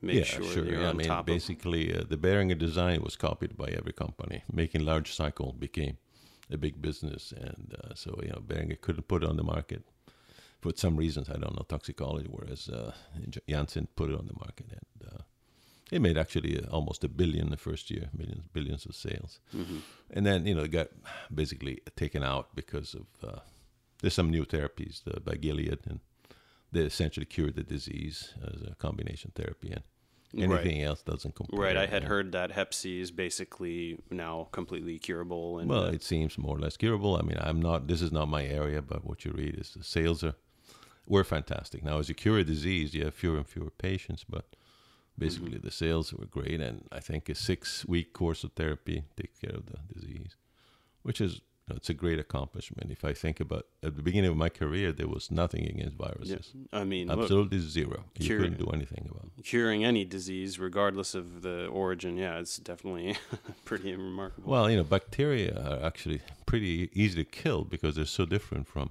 Speaker 2: make
Speaker 3: yeah,
Speaker 2: sure,
Speaker 3: sure.
Speaker 2: you're
Speaker 3: Yeah, I
Speaker 2: on
Speaker 3: mean,
Speaker 2: top of.
Speaker 3: basically, uh, the Boehringer design was copied by every company. Making large cycle became a big business, and uh, so you know, Boehringer couldn't put it on the market for some reasons. I don't know toxicology, whereas uh, Janssen put it on the market, and uh, it made actually uh, almost a billion the first year, millions, billions of sales.
Speaker 2: Mhm.
Speaker 3: And then you know it got basically taken out because of uh, there's some new therapies uh, by Gilead, and they essentially cure the disease as a combination therapy, and anything else doesn't compare.
Speaker 2: Right, I had
Speaker 3: and-
Speaker 2: heard that Hep C is basically now completely curable, and
Speaker 3: Well,
Speaker 2: uh,
Speaker 3: it seems more or less curable. I mean, I'm not. This is not my area, but what you read is the sales are were fantastic. Now, as you cure a disease, you have fewer and fewer patients, but basically
Speaker 2: Mm-hmm.
Speaker 3: the sales were great. And I think a six-week course of therapy takes care of the disease, which is know, it's a great accomplishment. If I think about at the beginning of my career, there was nothing against
Speaker 2: yeah,
Speaker 3: viruses,
Speaker 2: I mean, look,
Speaker 3: absolutely zero. You
Speaker 2: cure-
Speaker 3: couldn't do anything about. it.
Speaker 2: curing any disease, regardless of the origin, yeah, it's definitely pretty remarkable.
Speaker 3: Well, you know, bacteria are actually pretty easy to kill because they're so different from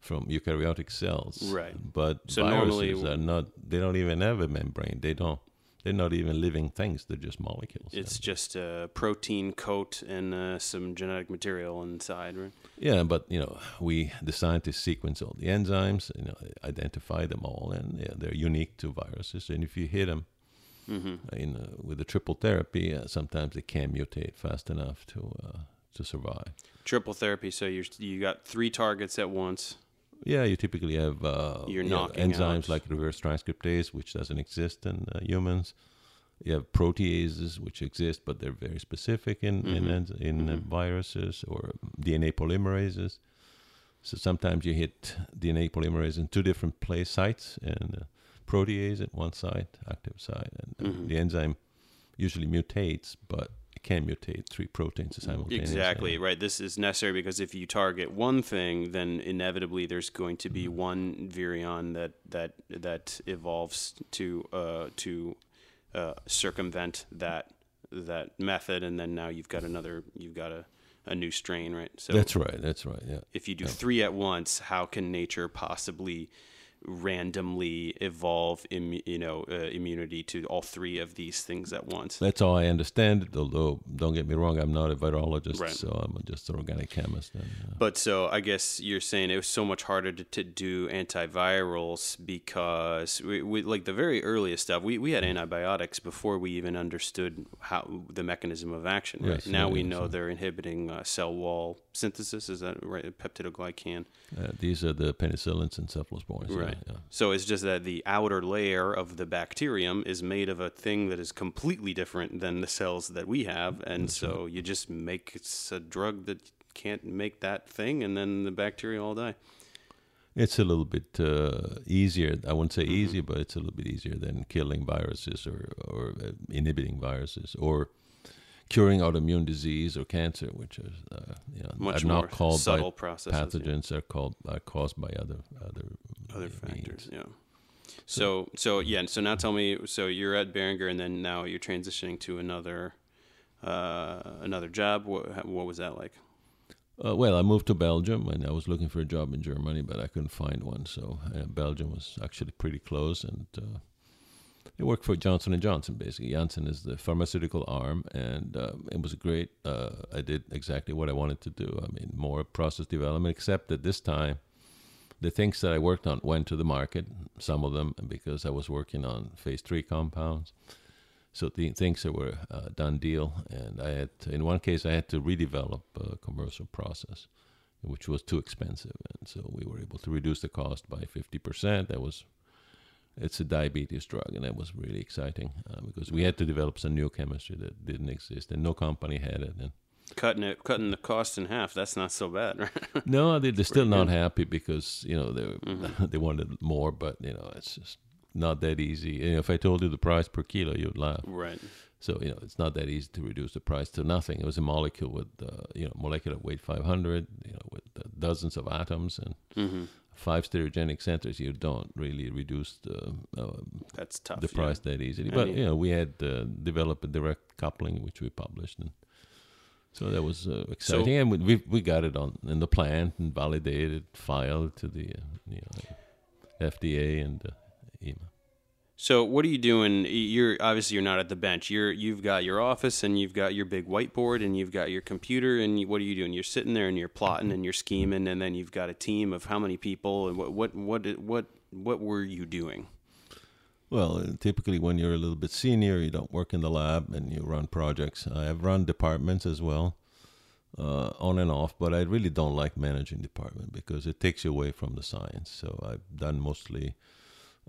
Speaker 3: from eukaryotic cells.
Speaker 2: Right.
Speaker 3: But
Speaker 2: So
Speaker 3: viruses
Speaker 2: normally-
Speaker 3: are not. They don't even have a membrane. They don't. They're not even living things. They're just molecules.
Speaker 2: it's just a protein coat and uh, some genetic material inside, right?
Speaker 3: yeah, but you know, we the scientists sequence all the enzymes. You know, identify them all, and yeah, they're unique to viruses. And if you hit them
Speaker 2: hmm
Speaker 3: in uh, with the triple therapy, uh, sometimes they can't mutate fast enough to uh, to survive.
Speaker 2: Triple therapy, so you you got three targets at once.
Speaker 3: Yeah, you typically have uh,
Speaker 2: You're
Speaker 3: you know, enzymes
Speaker 2: out-
Speaker 3: like reverse transcriptase, which doesn't exist in uh, humans. You have proteases, which exist, but they're very specific in in,
Speaker 2: Mhm.
Speaker 3: ens- in uh,
Speaker 2: Mhm.
Speaker 3: viruses or DNA polymerases. So sometimes you hit DNA polymerase in two different place sites, and uh, protease at one site, active site, and uh,
Speaker 2: Mhm.
Speaker 3: the enzyme usually mutates, but can mutate three proteins simultaneously.
Speaker 2: Exactly right. This is necessary because if you target one thing, then inevitably there's going to
Speaker 3: Mm-hmm.
Speaker 2: be one virion that that that evolves to uh, to uh, circumvent that that method, and then now you've got another you've got a, a new strain, right? So
Speaker 3: That's right. That's right. Yeah.
Speaker 2: if you do
Speaker 3: yeah.
Speaker 2: three at once, how can nature possibly randomly evolve, Im, you know, uh, immunity to all three of these things at once.
Speaker 3: That's all I understand. Although, don't get me wrong, I'm not a virologist,
Speaker 2: Right.
Speaker 3: so I'm just an organic chemist. And, uh,
Speaker 2: But so I guess you're saying it was so much harder to, to do antivirals because we, we like the very earliest stuff. We, we had antibiotics before we even understood how the mechanism of action. Right now we know they're inhibiting uh, cell wall synthesis. Is that right? Peptidoglycan.
Speaker 3: uh, these are the penicillins and cephalosporins.
Speaker 2: Right.
Speaker 3: Yeah,
Speaker 2: So it's just that the outer layer of the bacterium is made of a thing that is completely different than the cells that we have, and so you just make a drug that can't make that thing, and then the bacteria all die.
Speaker 3: It's a little bit uh, easier. I wouldn't say
Speaker 2: Mm-hmm.
Speaker 3: easier, but it's a little bit easier than killing viruses or, or uh, inhibiting viruses or curing autoimmune disease or cancer, which is uh, you know,
Speaker 2: Much
Speaker 3: are
Speaker 2: more
Speaker 3: not called
Speaker 2: subtle
Speaker 3: by
Speaker 2: processes. yeah.
Speaker 3: pathogens. Are called are caused by other other
Speaker 2: other
Speaker 3: means.
Speaker 2: factors. Yeah. So so yeah. So now tell me. So you're at Boehringer, and then now you're transitioning to another uh, another job. What what was that like?
Speaker 3: Uh, well, I moved to Belgium and I was looking for a job in Germany, but I couldn't find one. So uh, Belgium was actually pretty close, and uh, I worked for Johnson and Johnson. Basically, Janssen is the pharmaceutical arm, and uh, it was great. Uh, I did exactly what I wanted to do. I mean, more process development, except that this time, the things that I worked on went to the market. Some of them because I was working on phase three compounds. So the things that were uh, done deal, and I had to, in one case I had to redevelop a commercial process, which was too expensive, and so we were able to reduce the cost by fifty percent. That was it's a diabetes drug, and that was really exciting uh, because we had to develop some new chemistry that didn't exist, and no company had it. And
Speaker 2: Cutting it, cutting the cost in half. That's not so bad, right?
Speaker 3: no, they, they're still not happy because you know they
Speaker 2: Mm-hmm.
Speaker 3: they wanted more, but you know it's just not that easy. Know, if I told you the price per kilo, you'd laugh.
Speaker 2: right.
Speaker 3: So you know, it's not that easy to reduce the price to nothing. It was a molecule with uh, you know molecular weight 500, you know, with uh, dozens of atoms and
Speaker 2: Mm-hmm.
Speaker 3: five stereogenic centers. You don't really reduce the uh,
Speaker 2: That's tough.
Speaker 3: the
Speaker 2: yeah.
Speaker 3: price that easily.
Speaker 2: And
Speaker 3: But
Speaker 2: you-
Speaker 3: you know, we had uh, developed a direct coupling, which we published, and so that was uh, exciting. and we, we we got it on in the plant and validated, filed to the uh, you know, FDA and uh, EMA.
Speaker 2: So what are you doing? You're obviously you're not at the bench. You're you've got your office and you've got your big whiteboard and you've got your computer and you, what are you doing? You're sitting there and you're plotting and you're scheming and then you've got a team of how many people and what what what what what were you doing?
Speaker 3: Well, uh, typically when you're a little bit senior, you don't work in the lab and you run projects. I have run departments as well, uh, on and off, but I really don't like managing department because it takes you away from the science. So I've done mostly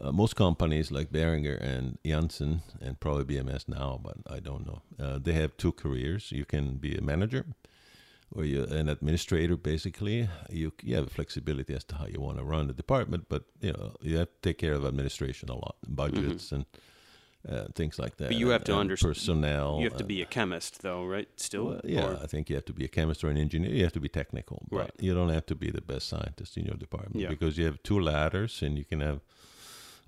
Speaker 3: uh, most companies like Boehringer and Janssen and probably BMS now, but I don't know. Uh, they have two careers. You can be a manager or you're an administrator basically you, you have flexibility as to how you want to run the department but you know you have to take care of administration a lot budgets and uh, things like that
Speaker 2: Mm-hmm. But you have
Speaker 3: and-
Speaker 2: to understand
Speaker 3: personnel
Speaker 2: You have to be a chemist though, right? Still?
Speaker 3: well, yeah
Speaker 2: Or-
Speaker 3: i think you have to be a chemist or an engineer you have to be technical but
Speaker 2: Right.
Speaker 3: you don't have to be the best scientist in your department
Speaker 2: Yeah.
Speaker 3: because you have two ladders and you can have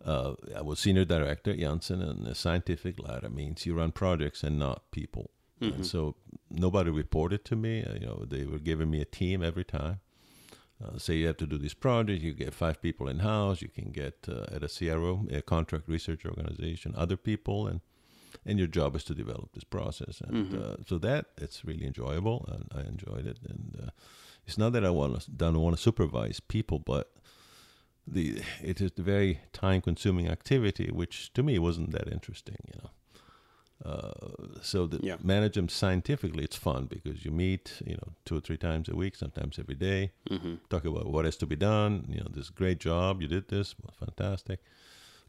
Speaker 3: uh, I was senior director at Janssen, and the scientific ladder means you run projects and not people.
Speaker 2: Mm-hmm.
Speaker 3: And so nobody reported to me. Uh, you know, they were giving me a team every time. Uh, say you have to do this project, you get five people in house. You can get uh, at a CRO, a contract research organization, other people, and and your job is to develop this process. And uh, so that it's really enjoyable, and I enjoyed it. And uh, it's not that I want don't want to supervise people, but the it is a very time consuming activity, which to me wasn't that interesting. You know. Uh, so the
Speaker 2: Yeah.
Speaker 3: manage them scientifically, it's fun because you meet, you know, two or three times a week, sometimes every day.
Speaker 2: Mm-hmm.
Speaker 3: Talk about what has to be done. You know, this great job you did this, well, fantastic.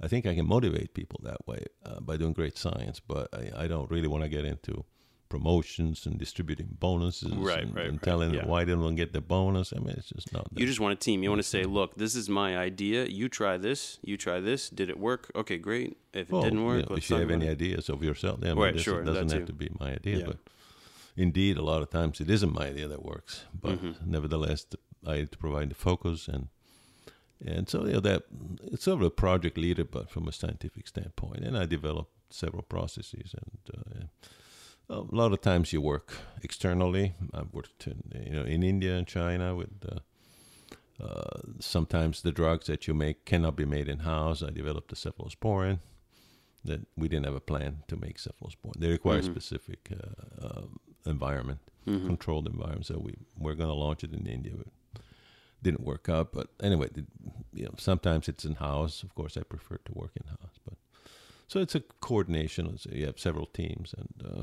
Speaker 3: I think I can motivate people that way uh, by doing great science, but I, I don't really want to get into promotions and distributing bonuses
Speaker 2: Right,
Speaker 3: and,
Speaker 2: right,
Speaker 3: and
Speaker 2: right,
Speaker 3: telling
Speaker 2: yeah.
Speaker 3: why they don't get the bonus. I mean, it's just not.
Speaker 2: You just want a team. You want to say, look, this is my idea. You try this. You try this. Did it work? Okay, great. If it
Speaker 3: Well,
Speaker 2: didn't
Speaker 3: you
Speaker 2: work,
Speaker 3: know,
Speaker 2: let's
Speaker 3: if you have any
Speaker 2: it.
Speaker 3: ideas of yourself, then
Speaker 2: Right,
Speaker 3: this
Speaker 2: sure,
Speaker 3: it doesn't have to be my idea.
Speaker 2: Yeah.
Speaker 3: But indeed, a lot of times it isn't my idea that works. But
Speaker 2: Mm-hmm.
Speaker 3: nevertheless, I had to provide the focus and and so you know that it's sort of a project leader, but from a scientific standpoint. And I developed several processes, and uh, a lot of times you work externally. I've worked in you know in India and China with. Uh, Uh, sometimes the drugs that you make cannot be made in house. I developed a cephalosporin that we didn't have a plan to make cephalosporin. They require
Speaker 2: Mhm.
Speaker 3: specific uh, uh, environment,
Speaker 2: Mhm.
Speaker 3: controlled environment. So we we're going to launch it in India. It didn't work out, but anyway, the, you know, sometimes it's in house. Of course, I prefer to work in house, but so it's a coordination. So you have several teams, and uh,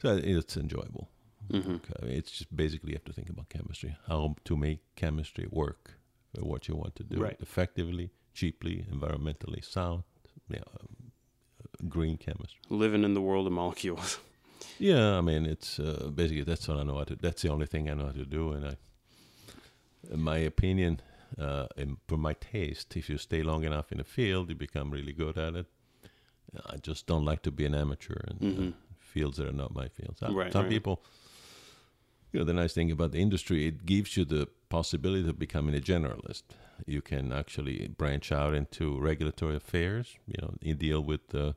Speaker 3: so it's enjoyable.
Speaker 2: Mhm.
Speaker 3: Okay, it's just basically you have to think about chemistry, how to make chemistry work for what you want to do
Speaker 2: Right.
Speaker 3: effectively, cheaply, environmentally sound. Yeah, um, green chemistry.
Speaker 2: Living in the world of molecules.
Speaker 3: Yeah, I mean it's uh, basically that's what I know how to. That's the only thing I know how to do, and I, in my opinion, uh, and for my taste, if you stay long enough in a field, you become really good at it. I just don't like to be an amateur in
Speaker 2: Mhm.
Speaker 3: uh, fields that are not my fields. Some,
Speaker 2: Right,
Speaker 3: some
Speaker 2: right.
Speaker 3: people, you know, the nice thing about the industry, it gives you the possibility of becoming a generalist. You can actually branch out into regulatory affairs. You know, you deal with the uh,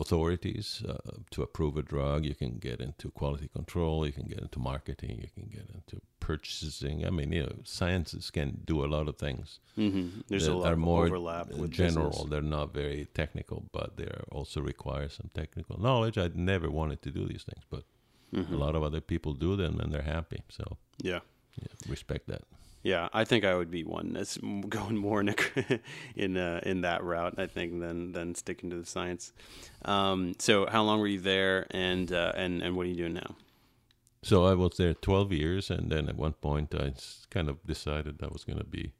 Speaker 3: authorities uh, to approve a drug. You can get into quality control. You can get into marketing. You can get into purchasing. I mean, you know, sciences can do a lot of things
Speaker 2: hmm There's a lot
Speaker 3: are
Speaker 2: of
Speaker 3: more
Speaker 2: overlap
Speaker 3: uh,
Speaker 2: with
Speaker 3: general.
Speaker 2: business.
Speaker 3: They're not very technical, but they also require some technical knowledge. I never wanted to do these things, but
Speaker 2: Mhm.
Speaker 3: a lot of other people do them and they're happy. So
Speaker 2: Yeah.
Speaker 3: yeah, respect that.
Speaker 2: Yeah, I think I would be one going more in a, in uh, in that route. I think than than sticking to the science. Um, so, how long were you there, and uh, and and what are you doing now?
Speaker 3: So I was there 12 years, and then at one point I kind of decided I was going to be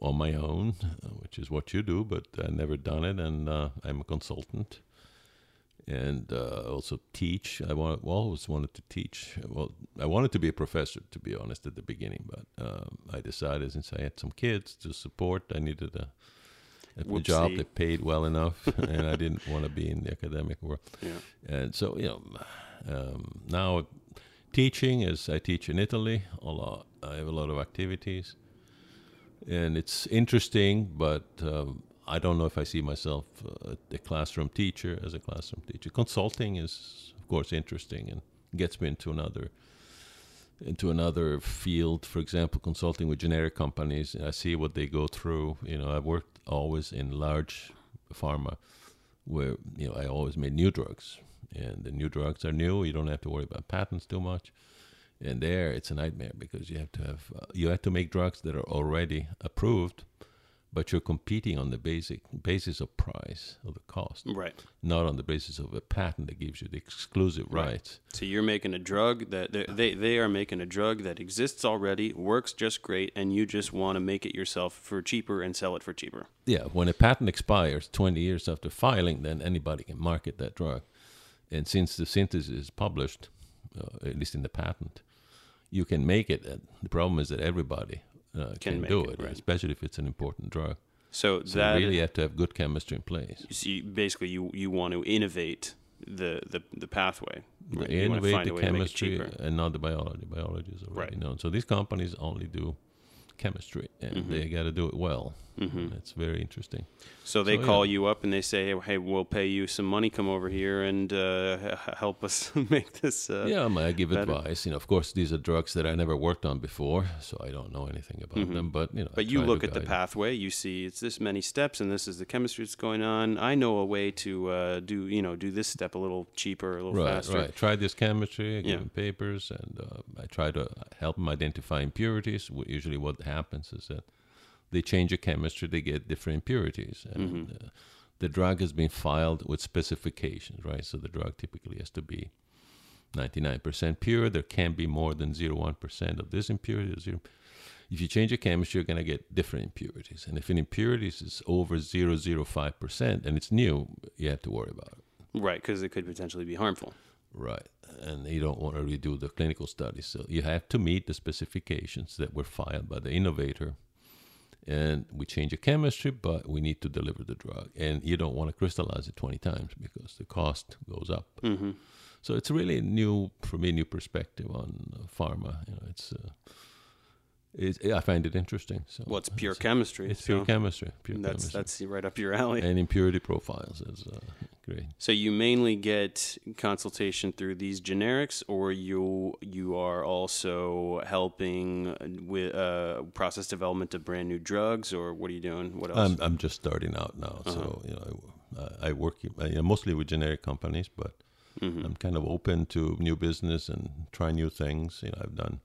Speaker 3: on my own, uh, which is what you do, but I never done it, and uh, I'm a consultant and uh, also teach. I want, always wanted to teach. Well, I wanted to be a professor, to be honest, at the beginning, but um, I decided since I had some kids to support, I needed a, a job that paid well enough, and I didn't want to be in the academic world.
Speaker 2: Yeah.
Speaker 3: And so, you know, um, now teaching is I teach in Italy a lot. I have a lot of activities, and it's interesting, but um, I don't know if I see myself uh, a classroom teacher as a classroom teacher. Consulting is, of course, interesting and gets me into another into another field. For example, consulting with generic companies. I see what they go through. You know, I've worked always in large pharma, where you know I always made new drugs, and the new drugs are new. You don't have to worry about patents too much. And there, it's a nightmare because you have to have uh, you have to make drugs that are already approved, but you're competing on the basic basis of price of the cost,
Speaker 2: Right.
Speaker 3: not on the basis of a patent that gives you the exclusive
Speaker 2: Right.
Speaker 3: rights.
Speaker 2: So you're making a drug that they they are making a drug that exists already, works just great, and you just want to make it yourself for cheaper and sell it for cheaper.
Speaker 3: Yeah, when a patent expires 20 years after filing, then anybody can market that drug. And since the synthesis is published, uh, at least in the patent, you can make it. The problem is that everybody uh,
Speaker 2: Can
Speaker 3: can, do
Speaker 2: it,
Speaker 3: it,
Speaker 2: right.
Speaker 3: especially if it's an important drug.
Speaker 2: So,
Speaker 3: So
Speaker 2: that
Speaker 3: you really have to have good chemistry in place.
Speaker 2: so you, basically you you want to innovate the the, the pathway. right? You
Speaker 3: Innovate the
Speaker 2: a way to make it
Speaker 3: chemistry and not the biology. Biology is already
Speaker 2: Right.
Speaker 3: known. So these companies only do chemistry, and
Speaker 2: Mhm.
Speaker 3: they got to do it well.
Speaker 2: Mhm.
Speaker 3: It's very interesting.
Speaker 2: So they
Speaker 3: So,
Speaker 2: call
Speaker 3: yeah.
Speaker 2: you up and they say, "Hey, we'll pay you some money. Come over here and uh, help us make this." Uh,
Speaker 3: yeah, I give
Speaker 2: better.
Speaker 3: advice. You know, of course, these are drugs that I never worked on before, so I don't know anything about
Speaker 2: Mhm.
Speaker 3: them. But you know, I
Speaker 2: But you look at the pathway. You see, it's this many steps, and this is the chemistry that's going on. I know a way to uh, do, you know, do this step a little cheaper, a little
Speaker 3: Right,
Speaker 2: faster.
Speaker 3: right. Try this chemistry. I give
Speaker 2: Yeah.
Speaker 3: them papers, and uh, I try to help them identify impurities. Usually, what happens is that they change the chemistry, they get different impurities, and
Speaker 2: Mhm.
Speaker 3: uh, the drug has been filed with specifications, right? So the drug typically has to be 99% pure. There can't be more than 0.1% of this impurity. Zero. If you change the chemistry, you're going to get different impurities. And if an impurities is over 0.05% and it's new, you have to worry about it.
Speaker 2: Right, because it could potentially be harmful.
Speaker 3: Right. And you don't want to redo the clinical studies. So you have to meet the specifications that were filed by the innovator. And we change the chemistry, but we need to deliver the drug. And you don't want to crystallize it 20 times because the cost goes up.
Speaker 2: hmm
Speaker 3: So it's really a new, for me, new perspective on uh, pharma. You know, it's uh, It, I find it interesting. So
Speaker 2: Well, it's pure chemistry.
Speaker 3: It's pure
Speaker 2: so
Speaker 3: chemistry. Pure
Speaker 2: That's
Speaker 3: chemistry.
Speaker 2: that's right up your alley.
Speaker 3: and impurity profiles is uh, great.
Speaker 2: So you mainly get consultation through these generics, or you you are also helping with uh, process development of brand new drugs, or what are you doing? What else?
Speaker 3: I'm I'm just starting out now, so you know I, I work I, you know, mostly with generic companies, but I'm kind of open to new business and try new things. You know, I've done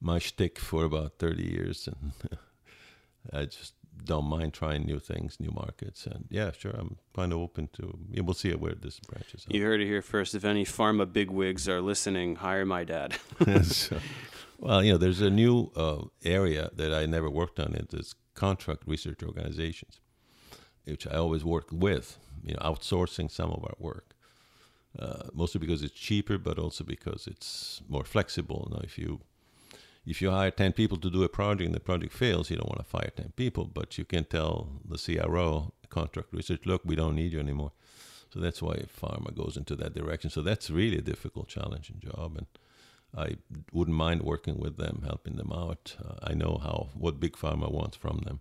Speaker 3: my shtick for about 30 years, and I just don't mind trying new things, new markets, and yeah, sure, I'm kind of open to. Yeah, we'll see where this branches.
Speaker 2: you heard it here first. If any pharma bigwigs are listening, hire my dad.
Speaker 3: So, well, you know, there's a new uh, area that I never worked on. It is contract research organizations, which I always work with. You know, outsourcing some of our work. Uh, mostly because it's cheaper, but also because it's more flexible. Now, if you if you hire ten people to do a project and the project fails, you don't want to fire ten people, but you can tell the CRO, contract research, look, we don't need you anymore. So that's why pharma goes into that direction. So that's really a difficult, challenging job, and I wouldn't mind working with them, helping them out. Uh, I know how what big pharma wants from them.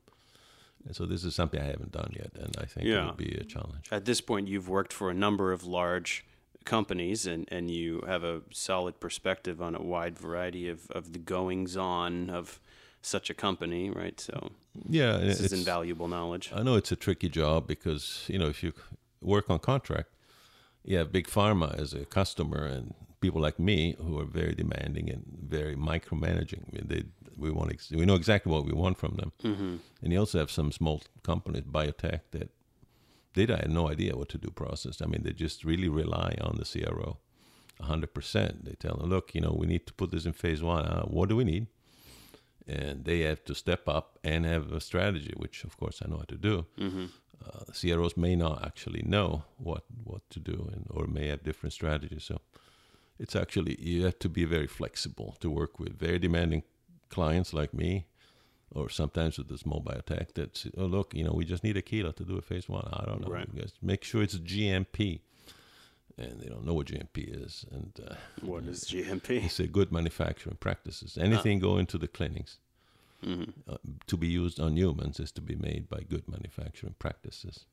Speaker 3: And so this is something I haven't done yet, and I think it would be a challenge.
Speaker 2: At this point, you've worked for a number of large companies, and, and you have a solid perspective on a wide variety of, of the goings on of such a company, right? So
Speaker 3: Yeah,
Speaker 2: this is
Speaker 3: it's-
Speaker 2: invaluable knowledge.
Speaker 3: I know it's a tricky job because you know if you work on contract, you have big pharma as a customer and people like me who are very demanding and very micromanaging. I mean, they we want ex- we know exactly what we want from them, mm-hmm. and you also have some small companies, biotech, that they had no idea what to do process. I mean, they just really rely on the CRO, hundred percent. They tell them, look, you know, we need to put this in phase one. Uh, what do we need? and they have to step up and have a strategy, which of course I know how to do. Uh, CROs may not actually know what what to do, and or may have different strategies. So it's actually you have to be very flexible to work with very demanding clients like me, or sometimes with the small biotech that oh look, you know, we just need a kilo to do a phase one. I don't know,
Speaker 2: Right.
Speaker 3: you guys make sure it's GMP. And they don't know what GMP is, and uh,
Speaker 2: What is GMP?
Speaker 3: it's a good manufacturing practices. Anything going to the clinics uh, to be used on humans is to be made by good manufacturing practices,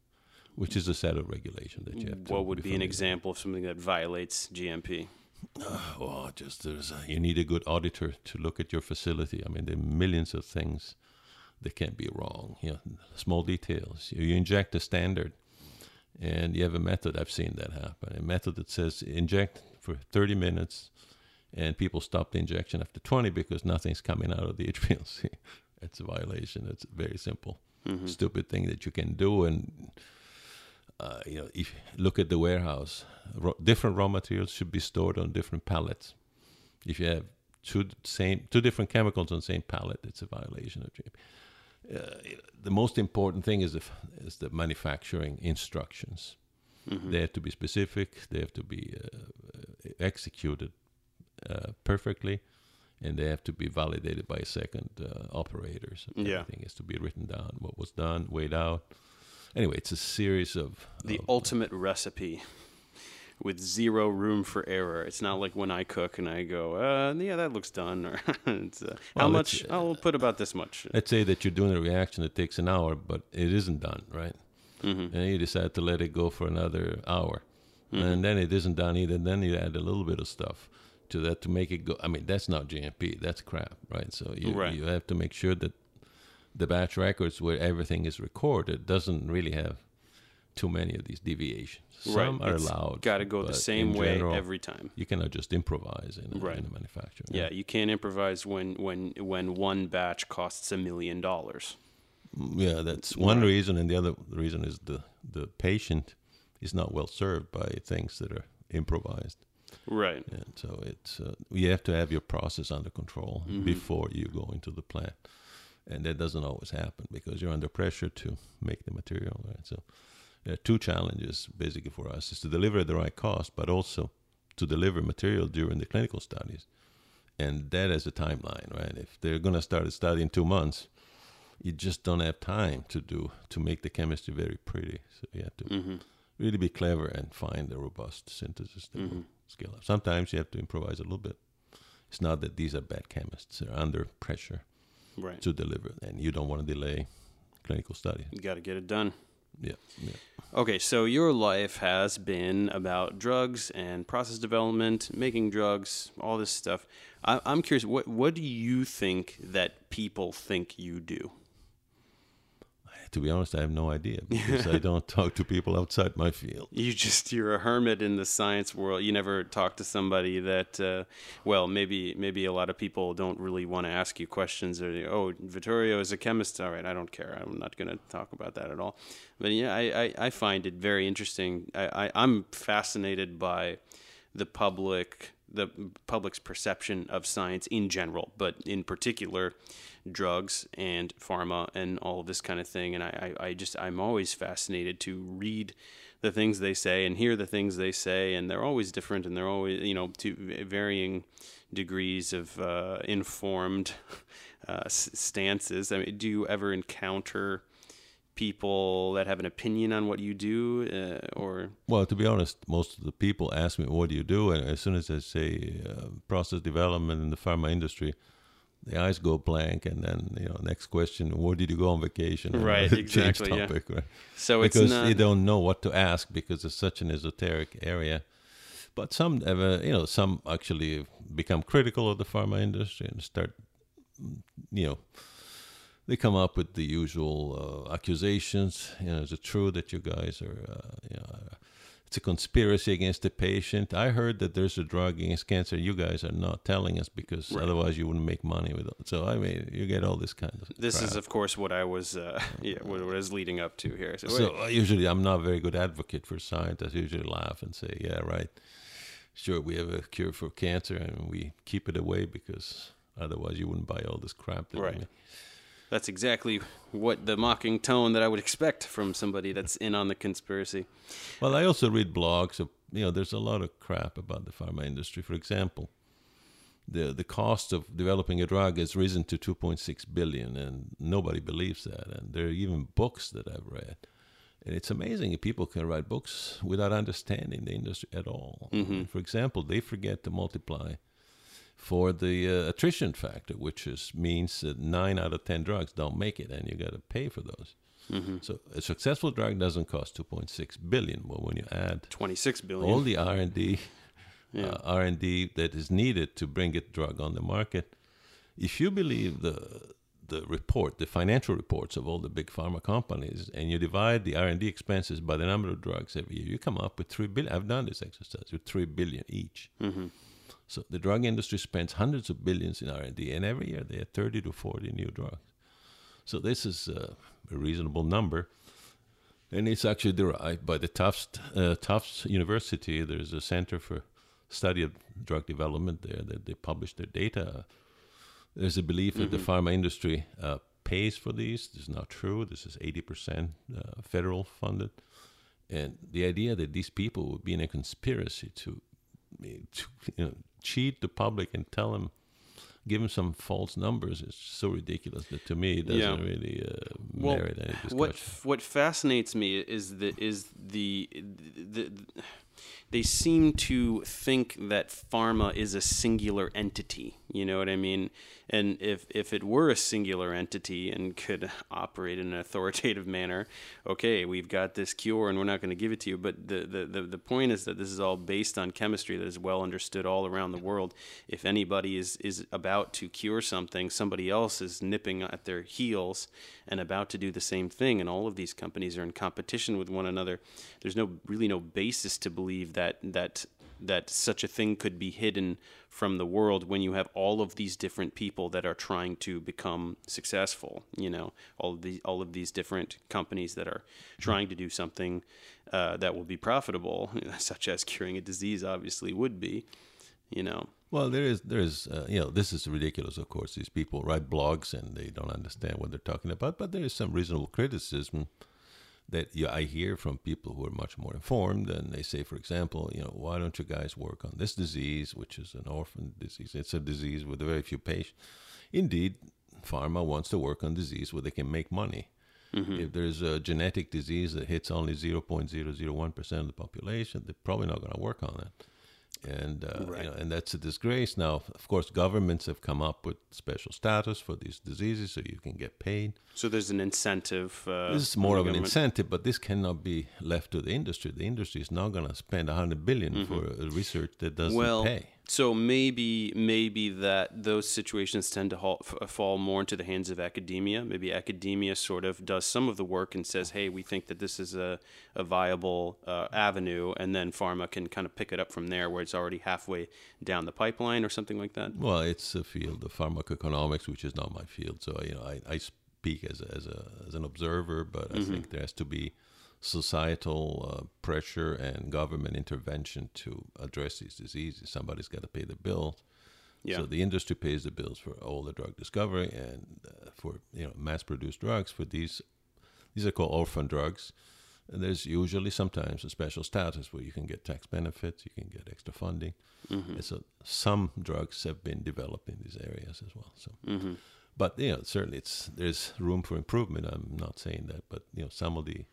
Speaker 3: which is a set of regulation that you have to.
Speaker 2: What would be an example of something that violates GMP?
Speaker 3: with. Oh, just there's a, you need a good auditor to look at your facility. I mean, there are millions of things that can be wrong. You know, small details. You, you inject a standard, and you have a method. I've seen that happen. A method that says inject for 30 minutes, and people stop the injection after 20 because nothing's coming out of the HPLC. it's a violation. It's a very simple, mm-hmm. stupid thing that you can do. And uh, you know, if look at the warehouse, Ro- different raw materials should be stored on different pallets. If you have two same two different chemicals on the same pallet, it's a violation of GMP. Uh, the most important thing is the is the manufacturing instructions. They have to be specific. They have to be uh, uh, executed uh, perfectly, and they have to be validated by a second uh, operator. So
Speaker 2: Yeah.
Speaker 3: everything has to be written down. What was done, weighed out. Anyway, it's a series of
Speaker 2: The
Speaker 3: of-
Speaker 2: ultimate recipe with zero room for error. It's not like when I cook and I go, uh, yeah, that looks done. Or it's, uh, how much?
Speaker 3: it's,
Speaker 2: I'll put about this much.
Speaker 3: Let's say that you're doing a reaction that takes an hour, but it isn't done, right?
Speaker 2: Mm-hmm.
Speaker 3: And you decide to let it go for another hour. And then it isn't done either. Then you add a little bit of stuff to that to make it go. I mean, that's not GMP. That's crap, right? So you,
Speaker 2: Right.
Speaker 3: you have to make sure that the batch records where everything is recorded doesn't really have too many of these deviations. Some are allowed.
Speaker 2: Got to go the same way
Speaker 3: general,
Speaker 2: every time.
Speaker 3: You cannot just improvise in a,
Speaker 2: Right.
Speaker 3: in a manufacturer.
Speaker 2: Yeah, you can't improvise when when when one batch costs a million dollars.
Speaker 3: Yeah, that's one
Speaker 2: Right.
Speaker 3: reason, and the other reason is the the patient is not well served by things that are improvised,
Speaker 2: Right.
Speaker 3: and so it's uh, you have to have your process under control
Speaker 2: Mm-hmm.
Speaker 3: before you go into the plant, and that doesn't always happen because you're under pressure to make the material. Right? So there are two challenges basically for us: is to deliver at the right cost, but also to deliver material during the clinical studies, and that has a timeline. Right? If they're going to start a study in two months you just don't have time to do to make the chemistry very pretty. So you have to
Speaker 2: Mm-hmm.
Speaker 3: really be clever and find a robust synthesis that
Speaker 2: Mm-hmm.
Speaker 3: will scale up. Sometimes you have to improvise a little bit. It's not that these are bad chemists; they're under pressure.
Speaker 2: Right.
Speaker 3: to deliver, and you don't want to delay clinical study.
Speaker 2: You got to get it done.
Speaker 3: Yeah, yeah.
Speaker 2: Okay, so your life has been about drugs and process development, making drugs, all this stuff. I, I'm curious, what what do you think that people think you do?
Speaker 3: To be honest, I have no idea because I don't talk to people outside my field.
Speaker 2: You just you're a hermit in the science world. You never talk to somebody that, uh, well, maybe maybe a lot of people don't really want to ask you questions. Or oh, Vittorio is a chemist. All right, I don't care. I'm not going to talk about that at all. But yeah, I, I, I find it very interesting. I, I I'm fascinated by the public the public's perception of science in general, but in particular, drugs and pharma and all of this kind of thing. And I, I, I just I'm always fascinated to read the things they say and hear the things they say, and they're always different, and they're always you know to varying degrees of uh, informed uh, stances. I mean, do you ever encounter people that have an opinion on what you do uh, or
Speaker 3: Well, to be honest, most of the people ask me, "What do you do?" And as soon as I say uh, process development in the pharma industry, the eyes go blank, and then you know, next question, "Where did you go on vacation?"
Speaker 2: Right,
Speaker 3: change
Speaker 2: exactly, yeah.
Speaker 3: topic, right?
Speaker 2: so it's
Speaker 3: because
Speaker 2: not
Speaker 3: you don't know what to ask because it's such an esoteric area. But some, have, uh, you know, some actually become critical of the pharma industry and start, you know, they come up with the usual uh, accusations. You know, is it true that you guys are, uh, you know, uh, it's a conspiracy against the patient? I heard that there's a drug against cancer. You guys are not telling us because
Speaker 2: Right.
Speaker 3: otherwise you wouldn't make money with it. So I mean, you get all this kind of.
Speaker 2: this is of course what I was uh, yeah what, I was leading up to here so,
Speaker 3: So uh, usually, I'm not a very good advocate for science. I usually laugh and say, "Yeah, right. Sure, we have a cure for cancer, and we keep it away because otherwise, you wouldn't buy all this crap." We
Speaker 2: Right.
Speaker 3: make."
Speaker 2: That's exactly what the mocking tone that I would expect from somebody that's in on the conspiracy
Speaker 3: Well, I also read blogs. Of, you know, there's a lot of crap about the pharma industry. For example, the the cost of developing a drug has risen to 2.6 billion, and nobody believes that. And there are even books that I've read. And it's amazing if people can write books without understanding the industry at all. Mm-hmm. For example, they forget to multiply for the uh, attrition factor, which is means that nine out of ten drugs don't make it, and you got to pay for those. So a successful drug doesn't cost 2.6 billion, but when you add
Speaker 2: 26 billion
Speaker 3: all the R and D, uh, R and D that is needed to bring a drug on the market, if you believe the the report, the financial reports of all the big pharma companies, and you divide the R and D expenses by the number of drugs every year, you come up with three billion. I've done this exercise with three billion each. So the drug industry spends hundreds of billions in R and D, and every year they have thirty to forty new drugs. So this is uh, a reasonable number. And it's actually derived by the Tufts, uh, Tufts University. There's a Center for Study of Drug Development there that they publish their data. There's a belief that the pharma industry uh, pays for these. This is not true. This is 80% uh, federal funded. And the idea that these people would be in a conspiracy to you know, cheat the public and tell them, give them some false numbers it's so ridiculous that to me it doesn't
Speaker 2: Yeah.
Speaker 3: really uh,
Speaker 2: Well,
Speaker 3: merit any discussion.
Speaker 2: what what fascinates me is the is the, the, the they seem to think that pharma is a singular entity. You know what I mean? And if if it were a singular entity and could operate in an authoritative manner, okay, we've got this cure and we're not going to give it to you. But the, the, the, the point is that this is all based on chemistry that is well understood all around the world. If anybody is, is about to cure something, somebody else is nipping at their heels and about to do the same thing. And all of these companies are in competition with one another. There's no really no basis to believe that that that that such a thing could be hidden from the world when you have all of these different people that are trying to become successful you know all of these all of these different companies that are trying to do something uh, that will be profitable such as curing a disease obviously would be you know
Speaker 3: Well, there is, there is, uh, you know, this is ridiculous. Of course, these people write blogs and they don't understand what they're talking about. But there is some reasonable criticism that yeah, I hear from people who are much more informed, and they say, for example, you know, why don't you guys work on this disease, which is an orphan disease? It's a disease with very few patients. Indeed, pharma wants to work on disease where they can make money. Mm-hmm. If there's a genetic disease that hits only 0.001% of the population, they're probably not going to work on it. And uh,
Speaker 2: Right.
Speaker 3: you know, and that's a disgrace. Now, of course, governments have come up with special status for these diseases, so you can get paid.
Speaker 2: So there's an incentive. Uh,
Speaker 3: This is more of an incentive, but this cannot be left to the industry. The industry is not going to spend a hundred billion for a research that doesn't
Speaker 2: Mm-hmm. well,
Speaker 3: pay.
Speaker 2: So maybe maybe that those situations tend to f- fall more into the hands of academia. Maybe academia sort of does some of the work and says, "Hey, we think that this is a, a viable uh, avenue," and then pharma can kind of pick it up from there, where it's already halfway down the pipeline or something like that.
Speaker 3: Well, it's a field of pharmacoeconomics, which is not my field. So you know, I, I speak as a, as a as an observer, but I
Speaker 2: Mm-hmm.
Speaker 3: think there has to be societal uh, pressure and government intervention to address these diseases. Somebody's got to pay the bills.
Speaker 2: Yeah.
Speaker 3: So the industry pays the bills for all the drug discovery and uh, for you know mass-produced drugs. For these, these are called orphan drugs. And there's usually sometimes a special status where you can get tax benefits, you can get extra funding. And so some drugs have been developed in these areas as well. So, but you know, certainly it's there's room for improvement. I'm not saying that, but you know, some of the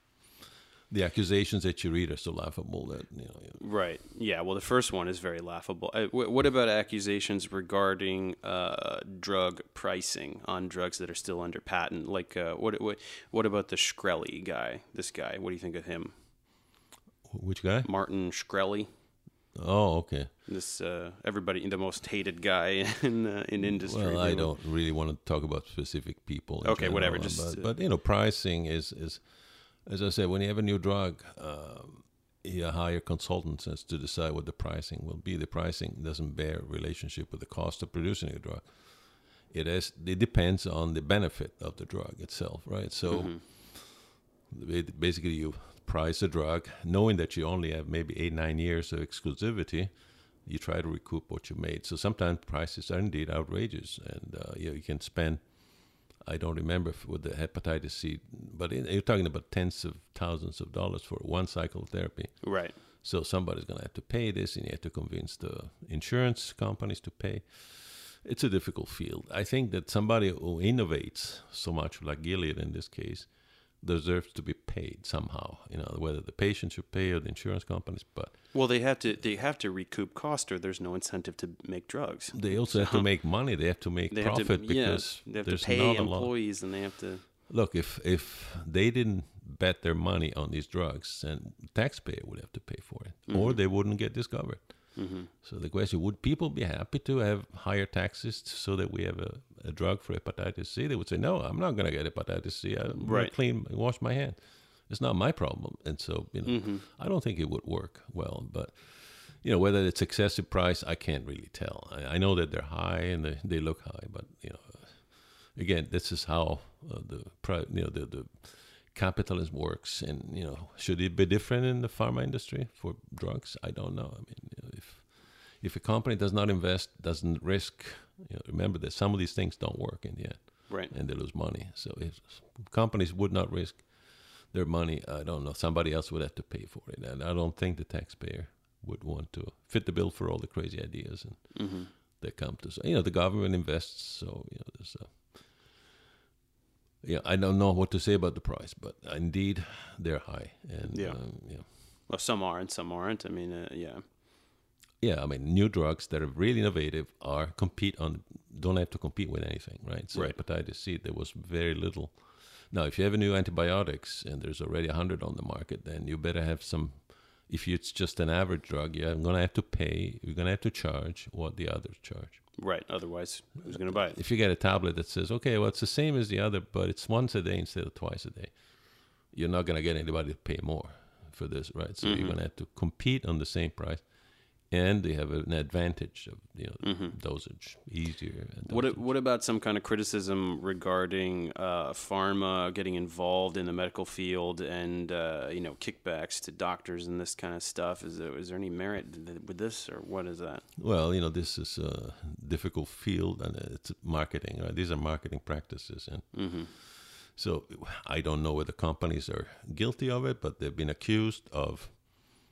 Speaker 3: the accusations that you read are so laughable that you know. You know
Speaker 2: Right. Yeah. Well, the first one is very laughable. Uh, wh- what about accusations regarding uh, drug pricing on drugs that are still under patent? Like, uh, what, what what about the Shkreli guy? This guy. What do you think of him?
Speaker 3: which guy?
Speaker 2: Martin Shkreli.
Speaker 3: Oh, okay.
Speaker 2: This uh, everybody, the most hated guy in uh, in industry.
Speaker 3: Well, I don't really want to talk about specific people.
Speaker 2: Okay, whatever, just,
Speaker 3: but,
Speaker 2: uh,
Speaker 3: but you know, pricing is is as I said, when you have a new drug, um, you hire consultants as to decide what the pricing will be. The pricing doesn't bear relationship with the cost of producing a drug. It is. It depends on the benefit of the drug itself, right? So,
Speaker 2: Mm-hmm.
Speaker 3: it- basically, you price a drug knowing that you only have maybe eight nine years of exclusivity you try to recoup what you made. So sometimes prices are indeed outrageous, and uh, you, know, you can spend. I don't remember if with the hepatitis C, but it, you're talking about tens of thousands of dollars for one cycle of therapy.
Speaker 2: Right.
Speaker 3: So somebody's going to have to pay this, and you have to convince the insurance companies to pay. It's a difficult field. I think that somebody who innovates so much, like Gilead in this case, deserves to be paid somehow. You know, whether the patient should pay or the insurance companies, but
Speaker 2: Well, they have to they have to recoup cost, or there's no incentive to make drugs.
Speaker 3: they also have to make money. They have to make
Speaker 2: They
Speaker 3: profit
Speaker 2: to,
Speaker 3: because
Speaker 2: yeah, they have
Speaker 3: there's
Speaker 2: to pay
Speaker 3: not a lot.
Speaker 2: employees, and they have to.
Speaker 3: Look, if if they didn't bet their money on these drugs, then taxpayer would have to pay for it,
Speaker 2: Mm-hmm.
Speaker 3: or they wouldn't get discovered. So the question: Would people be happy to have higher taxes so that we have a, a drug for hepatitis C? They would say, "No, I'm not going to get hepatitis C. I'm
Speaker 2: Right.
Speaker 3: clean, wash my hands. It's not my problem." And so, you know,
Speaker 2: Mm-hmm.
Speaker 3: I don't think it would work well, but you know whether it's excessive price i can't really tell i, I know that they're high and they, they look high but you know again this is how uh, the you know the, the capitalism works and you know should it be different in the pharma industry for drugs? I don't know. I mean you know, if if a company does not invest doesn't risk you know, remember that some of these things don't work in the end.
Speaker 2: Right.
Speaker 3: and they lose money. So if companies would not risk their money i don't know. Somebody else would have to pay for it. And i don't think the taxpayer would want to fit the bill for all the crazy ideas and
Speaker 2: Mm-hmm.
Speaker 3: that come to so you know the government invests so you know there's a yeah i don't know what to say about the price but indeed they're high and
Speaker 2: Yeah.
Speaker 3: um, yeah
Speaker 2: Well, some are and some aren't. I mean, uh, yeah.
Speaker 3: yeah i mean new drugs that are really innovative are compete on don't have to compete with anything right so
Speaker 2: Right.
Speaker 3: hepatitis c there was very little now if you have a new antibiotics and there's already 100 on the market then you better have some if it's just an average drug you're going to have to pay you're going to have to charge what the others charge
Speaker 2: Right. Otherwise, who's going to buy it?
Speaker 3: if you get a tablet that says okay well it's the same as the other but it's once a day instead of twice a day you're not going to get anybody to pay more for this right so you're mm-hmm. going to have to compete on the same price and they have an advantage of you know dosage easier
Speaker 2: What
Speaker 3: dosage.
Speaker 2: what about some kind of criticism regarding uh, pharma getting involved in the medical field and uh, you know kickbacks to doctors and this kind of stuff? Is there is there any merit with this, or what is that?
Speaker 3: well you know this is a difficult field and it's marketing right these are marketing practices and so i don't know whether companies are guilty of it but they've been accused of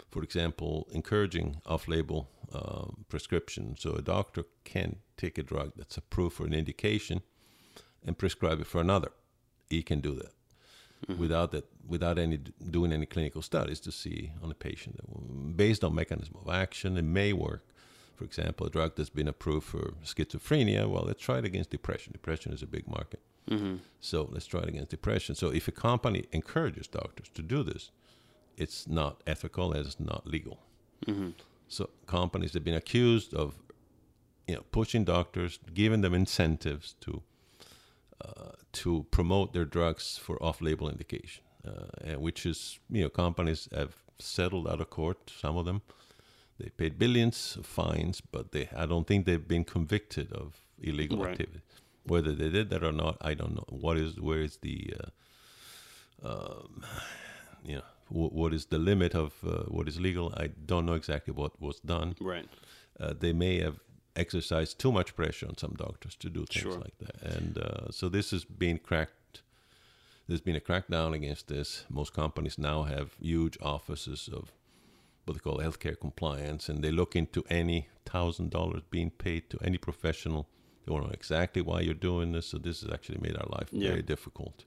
Speaker 3: for example, encouraging off-label um, prescription. So a doctor can take a drug that's approved for an indication and prescribe it for another. He can do that without that, without any doing any clinical studies to see on the patient. Based on mechanism of action, it may work, For example, a drug that's been approved for schizophrenia, well, let's try it against depression. Depression is a big market. So let's try it against depression. So if a company encourages doctors to do this, it's not ethical and it's not legal. So companies have been accused of, you know, pushing doctors, giving them incentives to uh, to promote their drugs for off-label indication, uh, and which is you know companies have settled out of court. Some of them they paid billions of fines, but they I don't think they've been convicted of illegal
Speaker 2: Right.
Speaker 3: activity. Whether they did that or not, I don't know. What is where is the uh, um, you know wh- what is the limit of uh, what is legal? I don't know exactly what was done.
Speaker 2: Right.
Speaker 3: Uh, they may have exercised too much pressure on some doctors to do things
Speaker 2: Sure.
Speaker 3: like that, and uh, so this has been cracked. There's been a crackdown against this. Most companies now have huge offices of what they call healthcare compliance, and they look into any thousand dollars being paid to any professional. They want to know exactly why you're doing this. So this has actually made our life
Speaker 2: Yeah.
Speaker 3: very difficult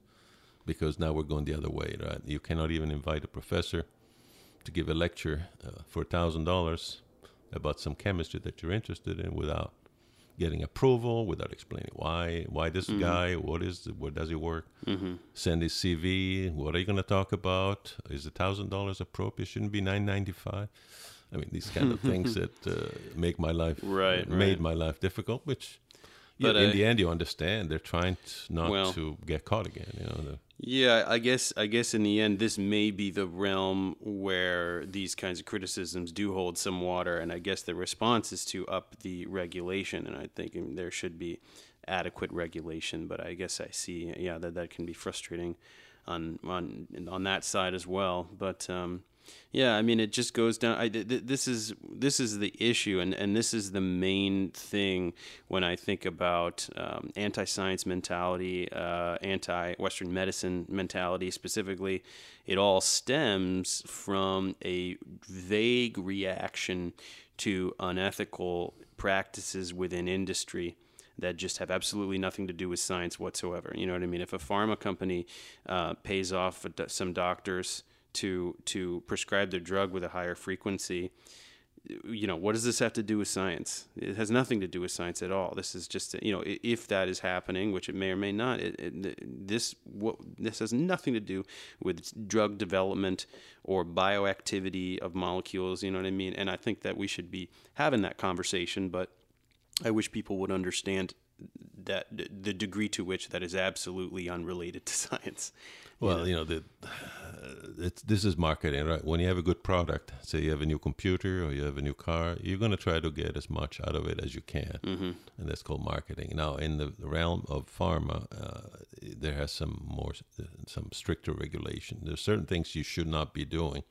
Speaker 3: because now we're going the other way. Right? You cannot even invite a professor to give a lecture uh, for a thousand dollars about some chemistry that you're interested in without getting approval, without explaining why, why this guy, what is, where does he work, send his CV, what are you going to talk about? Is a thousand dollars appropriate? Shouldn't be nine ninety five. I mean, these kind of things that uh, make my life
Speaker 2: Right,
Speaker 3: made
Speaker 2: right.
Speaker 3: my life difficult. Which, yeah, in
Speaker 2: uh,
Speaker 3: the end, you understand they're trying to not
Speaker 2: Well-
Speaker 3: to get caught again. You know,
Speaker 2: Yeah, I guess I guess in the end, this may be the realm where these kinds of criticisms do hold some water, and I guess the response is to up the regulation, and I think there should be adequate regulation. But I guess I see, yeah, that that can be frustrating on on on that side as well. But um, yeah, I mean, it just goes down. I, th- th- this is this is the issue, and, and this is the main thing when I think about um, anti-science mentality, uh, anti-Western medicine mentality specifically. It all stems from a vague reaction to unethical practices within industry that just have absolutely nothing to do with science whatsoever. You know what I mean? If a pharma company uh, pays off some doctors to to prescribe their drug with a higher frequency, you know, what does this have to do with science? It has nothing to do with science at all. This is just, you know, if that is happening, which it may or may not, it, it, this what this has nothing to do with drug development or bioactivity of molecules. You know what I mean? And I think that we should be having that conversation, but I wish people would understand that the degree to which that is absolutely unrelated to science.
Speaker 3: Well, you know, the, it's, this is marketing, right? When you have a good product, say you have a new computer or you have a new car, you're going to try to get as much out of it as you can, mm-hmm. and that's called marketing. Now, in the realm of pharma, uh, there has some more, some stricter regulation. There's certain things you should not be doing.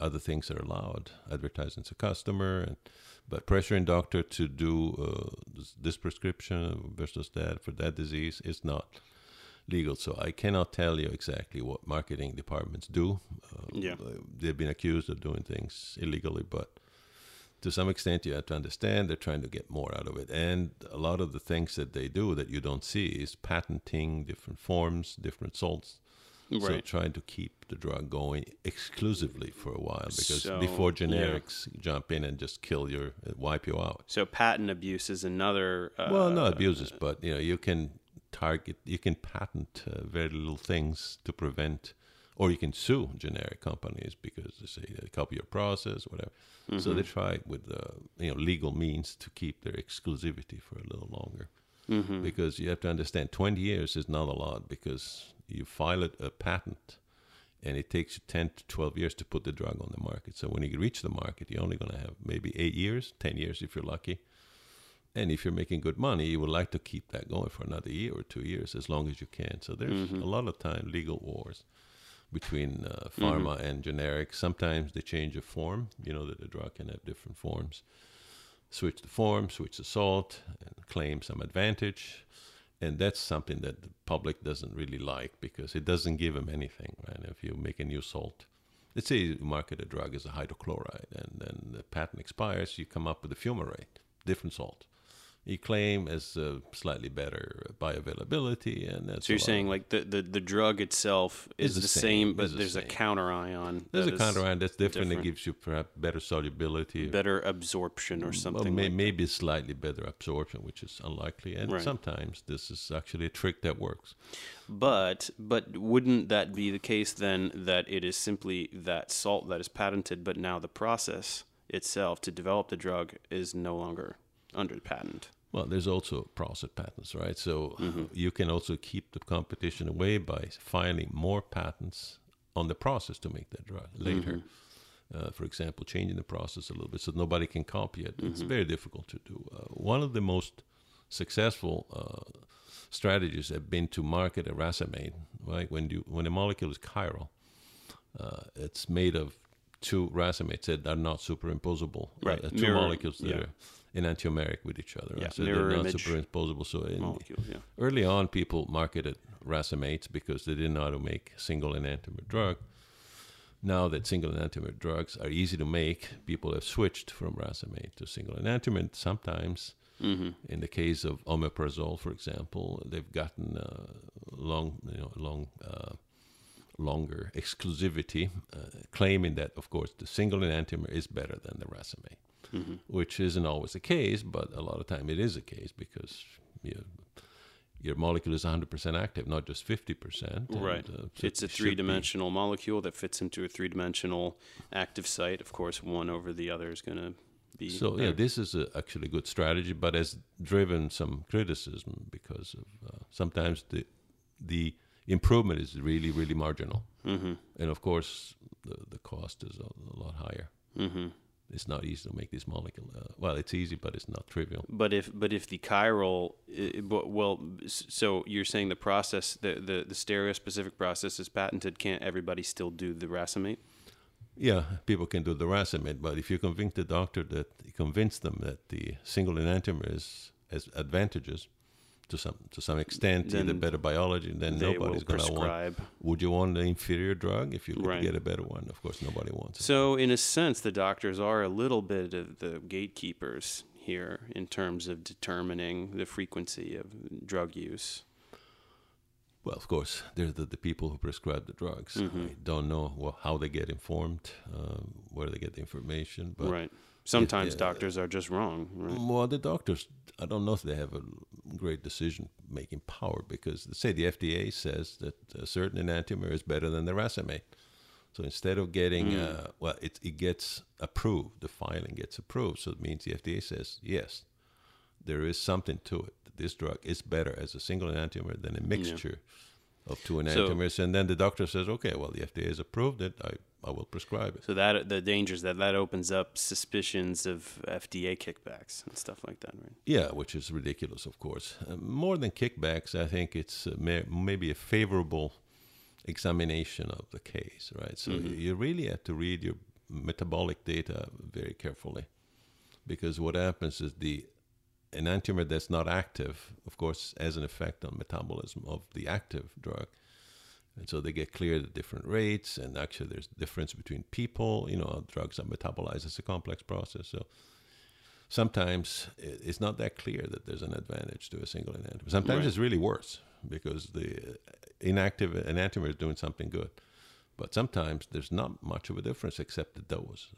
Speaker 3: Other things are allowed, advertising to customer, and but pressuring doctor to do uh, this, this prescription versus that for that disease is not legal. So I cannot tell you exactly what marketing departments do. Uh,
Speaker 2: Yeah.
Speaker 3: they've been accused of doing things illegally, but to some extent you have to understand they're trying to get more out of it. And a lot of the things that they do that you don't see is patenting different forms, different salts.
Speaker 2: Right.
Speaker 3: So trying to keep the drug going exclusively for a while because
Speaker 2: So,
Speaker 3: before
Speaker 2: yeah.
Speaker 3: generics jump in and just kill your wipe you out.
Speaker 2: So patent abuse is another. Uh,
Speaker 3: Well, not abuses, but you know, you can target, you can patent uh, very little things to prevent, or you can sue generic companies because they say they copy your process, whatever. So they try with uh, you know legal means to keep their exclusivity for a little longer. Because you have to understand, 20 years is not a lot because you file it, a patent and it takes you 10 to 12 years to put the drug on the market. So when you reach the market, you're only going to have maybe eight years, 10 years if you're lucky. And if you're making good money, you would like to keep that going for another year or two years as long as you can. So there's a lot of time legal wars between uh, pharma and generic. Sometimes they change a form, you know, that the drug can have different forms. Switch the form, switch the salt, and claim some advantage. And that's something that the public doesn't really like because it doesn't give them anything, right? If you make a new salt, let's say you market a drug as a hydrochloride and then the patent expires, you come up with a fumarate, different salt. He claim as uh, slightly better bioavailability, and that's
Speaker 2: So you're saying like the, the, the drug itself is
Speaker 3: Is
Speaker 2: the,
Speaker 3: the
Speaker 2: same,
Speaker 3: same,
Speaker 2: but
Speaker 3: is the
Speaker 2: there's a
Speaker 3: same.
Speaker 2: counter ion.
Speaker 3: there's a
Speaker 2: is
Speaker 3: counter ion that's different,
Speaker 2: different.
Speaker 3: It gives you perhaps better solubility,
Speaker 2: better absorption or
Speaker 3: Well,
Speaker 2: something.
Speaker 3: may,
Speaker 2: like
Speaker 3: maybe slightly better absorption, which is unlikely, and
Speaker 2: Right.
Speaker 3: sometimes this is actually a trick that works.
Speaker 2: But but wouldn't that be the case then that it is simply that salt that is patented, but now the process itself to develop the drug is no longer under patent?
Speaker 3: Well, there's also process patents, right? So
Speaker 2: Mm-hmm.
Speaker 3: you can also keep the competition away by filing more patents on the process to make that drug later.
Speaker 2: Mm-hmm.
Speaker 3: Uh, for example, changing the process a little bit so nobody can copy it.
Speaker 2: Mm-hmm.
Speaker 3: It's very difficult to do. Uh, one of the most successful uh, strategies have been to market a racemate. Right when you when a molecule is chiral, uh, it's made of two racemates that are not superimposable.
Speaker 2: Right,
Speaker 3: Uh, two
Speaker 2: mirror-
Speaker 3: molecules that
Speaker 2: yeah.
Speaker 3: are enantiomeric with each other.
Speaker 2: Yeah,
Speaker 3: right? So they're not superimposable. So in,
Speaker 2: Molecules, yeah.
Speaker 3: early on, people marketed racemates because they didn't know how to make single enantiomer drug. Now that single enantiomer drugs are easy to make, people have switched from racemate to single enantiomer. Sometimes,
Speaker 2: Mm-hmm.
Speaker 3: in the case of omeprazole, for example, they've gotten uh, long, you know, long, uh, longer exclusivity, uh, claiming that, of course, the single enantiomer is better than the racemate,
Speaker 2: Mm-hmm.
Speaker 3: which isn't always the case, but a lot of time it is the case because you your molecule is 100% active, not just 50%. and,
Speaker 2: Right.
Speaker 3: uh, so
Speaker 2: it's a three dimensional molecule that fits into a three dimensional active site. Of course, one over the other is going to be.
Speaker 3: So yeah, this is a, actually a good strategy, but has driven some criticism because of uh, sometimes the the improvement is really really marginal,
Speaker 2: Mhm.
Speaker 3: and of course the the cost is a, a lot higher.
Speaker 2: Mhm.
Speaker 3: It's not easy to make this molecule. Uh, well, it's easy, but it's not trivial.
Speaker 2: But if but if the chiral, i- but well, so you're saying the process, the the, the stereospecific process is patented. Can't everybody still do the racemate?
Speaker 3: Yeah, people can do the racemate, but if you convince the doctor that convince them that the single enantiomer is has advantages to some to some extent, either better biology, then nobody's going to want. Would you want the inferior drug if you could
Speaker 2: Right.
Speaker 3: get a better one? Of course, nobody wants it.
Speaker 2: So in a sense, the doctors are a little bit of the gatekeepers here in terms of determining the frequency of drug use.
Speaker 3: Well, of course, they're the, the people who prescribe the drugs.
Speaker 2: Mm-hmm.
Speaker 3: I don't know well, how they get informed, um, where they get the information, but
Speaker 2: right. Sometimes
Speaker 3: uh,
Speaker 2: doctors are just wrong. Right.
Speaker 3: Well, the doctors, I don't know if they have a great decision making power because, say, the FDA says that a certain enantiomer is better than the racemate. So instead of getting,
Speaker 2: Hmm.
Speaker 3: uh, well, it, it gets approved, the filing gets approved. So it means the FDA says, yes, there is something to it. This drug is better as a single enantiomer than a mixture of two enantiomers. and then the doctor says, okay, well, the FDA has approved it. I, I will prescribe it.
Speaker 2: So that the dangers that that opens up suspicions of FDA kickbacks and stuff like that, right?
Speaker 3: Yeah, which is ridiculous, of course. Uh, more than kickbacks, I think it's uh, may, maybe a favorable examination of the case, right? So you, you really have to read your metabolic data very carefully because what happens is the enantiomer that's not active, of course, has an effect on metabolism of the active drug. And so they get cleared at different rates, and actually there's difference between people. You know, drugs are metabolized. It's a complex process. So sometimes it's not that clear that there's an advantage to a single enantiomer. Sometimes
Speaker 2: Right.
Speaker 3: it's really worse because the inactive enantiomer is doing something good. But sometimes there's not much of a difference except the dose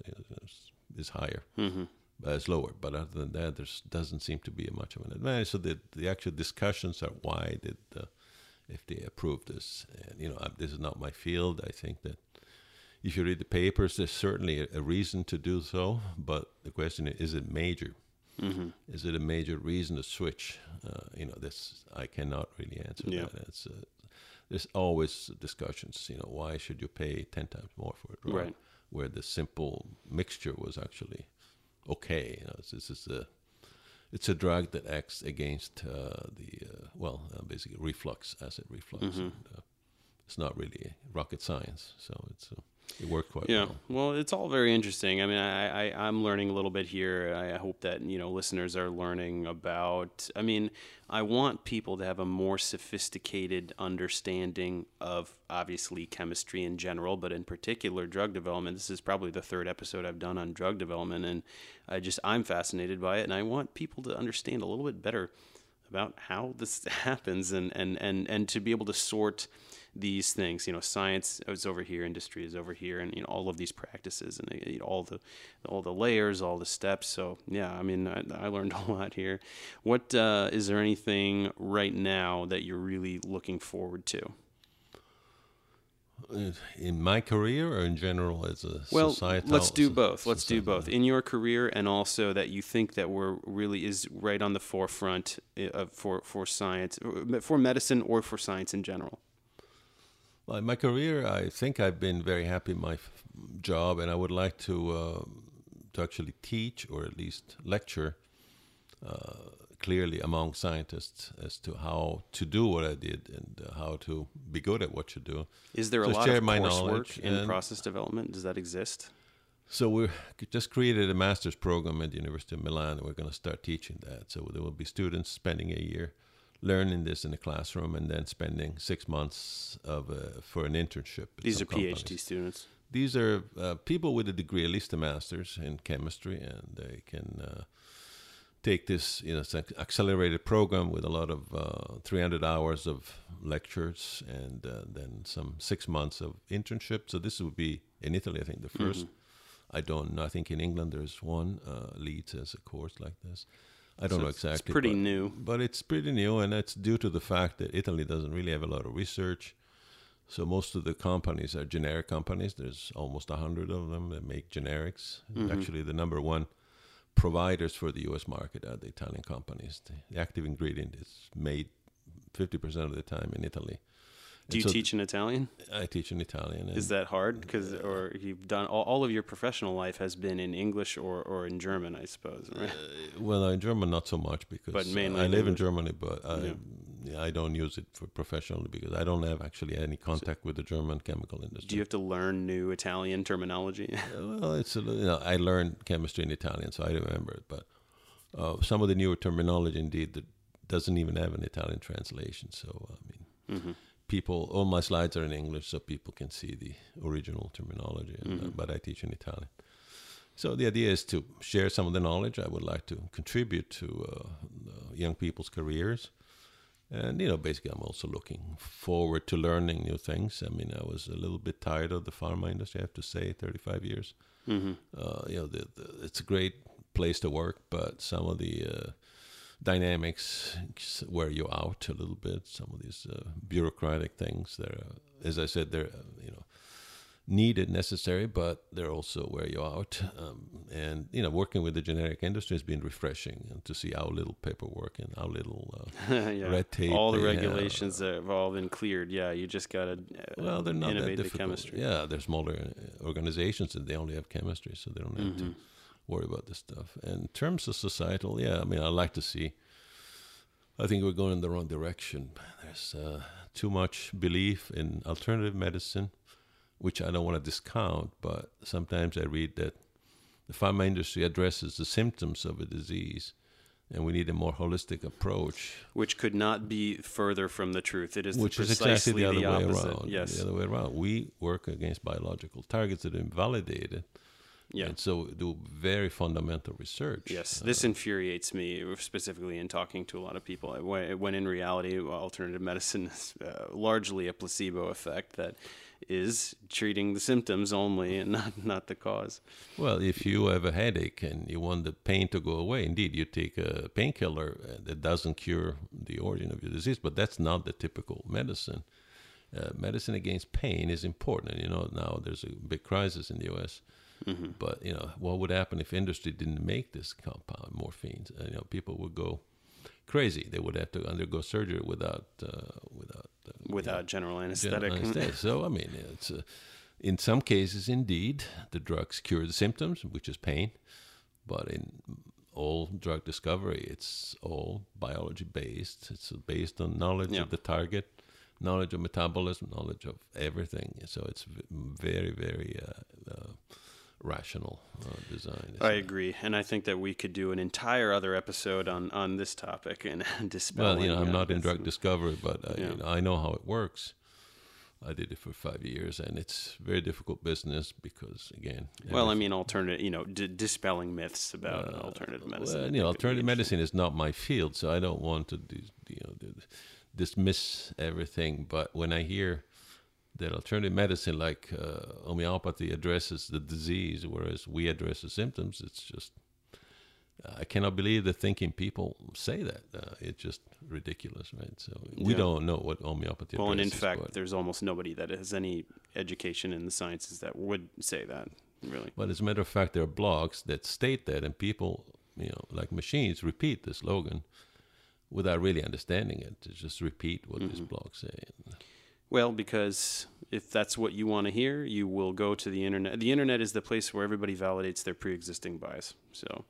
Speaker 3: is, is higher,
Speaker 2: Mm-hmm.
Speaker 3: Uh, is lower. But other than that, there doesn't seem to be much of an advantage. So the, the actual discussions are why did the FDA approve this? And, you know, I, this is not my field. I think that if you read the papers, there's certainly a, a reason to do so. But the question is, is it major?
Speaker 2: Mm-hmm.
Speaker 3: Is it a major reason to switch? Uh, you know, this I cannot really answer
Speaker 2: Yeah.
Speaker 3: that. It's, uh, there's always discussions. You know, why should you pay ten times more for it? drug
Speaker 2: Right.
Speaker 3: where the simple mixture was actually okay? You know, this is a it's a drug that acts against uh, the uh, well, uh, basically reflux, acid reflux.
Speaker 2: Mm-hmm.
Speaker 3: And, uh, it's not really rocket science, so it's. It worked quite
Speaker 2: Yeah,
Speaker 3: well.
Speaker 2: well, it's all very interesting. I mean, I, I I'm learning a little bit here. I hope that you know listeners are learning about. I mean, I want people to have a more sophisticated understanding of obviously chemistry in general, but in particular drug development. This is probably the third episode I've done on drug development, and I just I'm fascinated by it, and I want people to understand a little bit better about how this happens, and and and and to be able to sort these things. You know, science is over here, industry is over here, and you know all of these practices and you know, all the all the layers, all the steps. So yeah, I mean, I, I learned a lot here. What uh, is there anything right now that you're really looking forward to?
Speaker 3: Uh, In my career, or in general as a
Speaker 2: Well,
Speaker 3: societal.
Speaker 2: let's do both. Let's do both in your career, and also that you think that we're really is right on the forefront uh, of, for for science, uh, for medicine, or for science in general.
Speaker 3: Well, in my career, I think I've been very happy in my f- job, and I would like to uh, to actually teach or at least lecture uh, clearly among scientists as to how to do what I did and uh, how to be good at what you do.
Speaker 2: Is there a
Speaker 3: Just
Speaker 2: lot of
Speaker 3: my
Speaker 2: coursework
Speaker 3: knowledge
Speaker 2: in process development? Does that exist?
Speaker 3: So we just created a master's program at the University of Milan, and we're going to start teaching that. So there will be students spending a year learning this in the classroom, and then spending six months of uh, for an internship.
Speaker 2: These are PhD students.
Speaker 3: These are uh, people with a degree, at least a master's in chemistry, and they can uh, take this, you know, it's an accelerated program with a lot of uh, 300 hours of lectures and uh, then some six months of internship. So this would be in Italy, I think, the 1st I don't know. I think in England there's one uh, Leeds as a course like this. I don't
Speaker 2: So
Speaker 3: know exactly.
Speaker 2: It's pretty
Speaker 3: but-
Speaker 2: new.
Speaker 3: but it's pretty new, and it's due to the fact that Italy doesn't really have a lot of research. So most of the companies are generic companies. There's almost a hundred of them that make generics. Mm-hmm. Actually, the number one providers for the U.S. market are the Italian companies. The, the active ingredient is made 50% of the time in Italy.
Speaker 2: Do you
Speaker 3: so
Speaker 2: teach in Italian?
Speaker 3: I teach in Italian.
Speaker 2: Is that hard? Because or you've done all, all of your professional life has been in English or, or in German, I suppose. Right?
Speaker 3: Well, in German, not so much because
Speaker 2: But
Speaker 3: uh,
Speaker 2: mainly
Speaker 3: I live in Germany, but I,
Speaker 2: Yeah.
Speaker 3: yeah, I don't use it for professionally because I don't have actually any contact with the German chemical industry.
Speaker 2: Do you have to learn new Italian terminology?
Speaker 3: Uh, Well, it's a, you know I learned chemistry in Italian, so I remember it. But uh, some of the newer terminology, indeed, that doesn't even have an Italian translation. So I mean,
Speaker 2: Mm-hmm.
Speaker 3: People, all my slides are in English, so people can see the original terminology. And,
Speaker 2: Mm-hmm.
Speaker 3: uh, but I teach in Italian. So the idea is to share some of the knowledge. I would like to contribute to uh, young people's careers. And you know, basically, I'm also looking forward to learning new things. I mean, I was a little bit tired of the pharma industry. I have to say, 35 years.
Speaker 2: Mm-hmm.
Speaker 3: Uh, you know, the, the, it's a great place to work, but some of the uh, dynamics wear you out a little bit. Some of these uh, bureaucratic things that, are, as I said, they're uh, you know needed, necessary, but they're also wear you out. Um, and you know, working with the generic industry has been refreshing, and to see how little paperwork and how little. Uh,
Speaker 2: yeah.
Speaker 3: Red tape
Speaker 2: all the
Speaker 3: they have.
Speaker 2: regulations that have all been cleared. Yeah, you just gotta uh,
Speaker 3: well, they're not that
Speaker 2: innovate the chemistry.
Speaker 3: Yeah, they're smaller uh, organizations and they only have chemistry, so they don't have
Speaker 2: Mm-hmm.
Speaker 3: to worry about this stuff. And in terms of societal, yeah, I mean, I like to see. I think we're going in the wrong direction. There's uh, too much belief in alternative medicine, which I don't want to discount, but sometimes I read that the pharma industry addresses the symptoms of a disease, and we need a more holistic approach
Speaker 2: Which could not be further from the truth. It is
Speaker 3: which is
Speaker 2: precisely
Speaker 3: exactly the other way
Speaker 2: opposite.
Speaker 3: around.
Speaker 2: Yes.
Speaker 3: The other way around. We work against biological targets that are invalidated.
Speaker 2: Yeah.
Speaker 3: And so do very fundamental research.
Speaker 2: Yes,
Speaker 3: Uh,
Speaker 2: this infuriates me specifically in talking to a lot of people. When, in reality, alternative medicine is uh, largely a placebo effect that is treating the symptoms only and not, not the cause.
Speaker 3: well, if you have a headache and you want the pain to go away, indeed, you take a painkiller uh, that doesn't cure the origin of your disease, but that's not the typical medicine. Uh, medicine against pain is important. And, you know, now there's a big crisis in the U.S.
Speaker 2: Mm-hmm.
Speaker 3: But you know, what would happen if industry didn't make this compound, morphine? Uh, you know, people would go crazy. They would have to undergo surgery without uh, without uh,
Speaker 2: Without general
Speaker 3: general
Speaker 2: anesthetic.
Speaker 3: anesthetic. so I mean, it's uh, in some cases indeed the drugs cure the symptoms, which is pain, but in all drug discovery, it's all biology based. It's based on knowledge
Speaker 2: Yeah.
Speaker 3: of the target, knowledge of metabolism, knowledge of everything. So it's very, very uh, uh, rational uh, design.
Speaker 2: I agree, and I think that we could do an entire other episode on on this topic and dispel.
Speaker 3: Well, you know, I'm
Speaker 2: uh,
Speaker 3: not in drug discovery, but I,
Speaker 2: Yeah.
Speaker 3: you know, I know how it works. I did it for five years, and it's very difficult business because, again,
Speaker 2: Well, I mean, alternative, you know, d- dispelling myths about alternative medicine.
Speaker 3: Well, you know, alternative medicine is not my field, so I don't want to, you know, dismiss everything. But when I hear that alternative medicine, like uh, homeopathy, addresses the disease, whereas we address the symptoms, it's just I cannot believe the thinking people say that. Uh, it's just ridiculous, right? So we
Speaker 2: Yeah.
Speaker 3: don't know what homeopathy. Is.
Speaker 2: Well, and in fact, there's almost nobody that has any education in the sciences that would say that. Really,
Speaker 3: But as a matter of fact, there are blogs that state that, and people, you know, like machines, repeat the slogan without really understanding it. To just repeat what these blogs say.
Speaker 2: Well, because if that's what you want to hear, you will go to the internet. The internet is the place where everybody validates their pre-existing bias. So,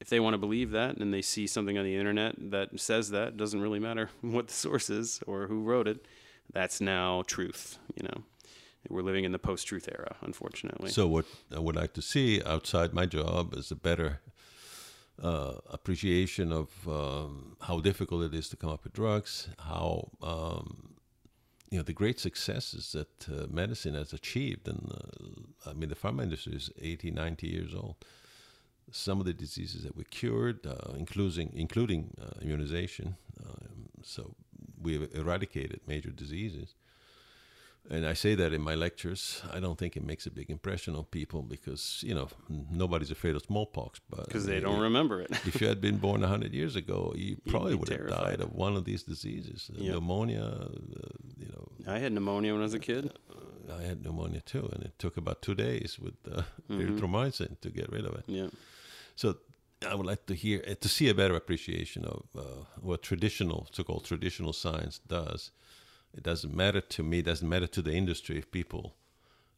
Speaker 2: if they want to believe that and they see something on the internet that says that, doesn't really matter what the source is or who wrote it. That's now truth. You know, we're living in the post-truth era, unfortunately.
Speaker 3: So what I would like to see outside my job is a better uh, appreciation of um, how difficult it is to come up with drugs, how um, you know the great successes that uh, medicine has achieved, and uh, I mean the pharma industry is 80, 90 years old. Some of the diseases that we cured, uh, including including uh, immunization, um, so we have eradicated major diseases. And I say that in my lectures. I don't think it makes a big impression on people because you know nobody's afraid of smallpox, but
Speaker 2: because they don't remember it.
Speaker 3: if you had been born hundred years ago, you probably would have died of one of these diseases, uh,
Speaker 2: Yep.
Speaker 3: pneumonia. Uh, you know,
Speaker 2: I had pneumonia when I was a kid.
Speaker 3: I had pneumonia too, and it took about two days with uh, erythromycin to get rid of it.
Speaker 2: Yeah.
Speaker 3: So I would like to hear uh, to see a better appreciation of uh, what traditional, so-called traditional science does. It doesn't matter to me. It doesn't matter to the industry if people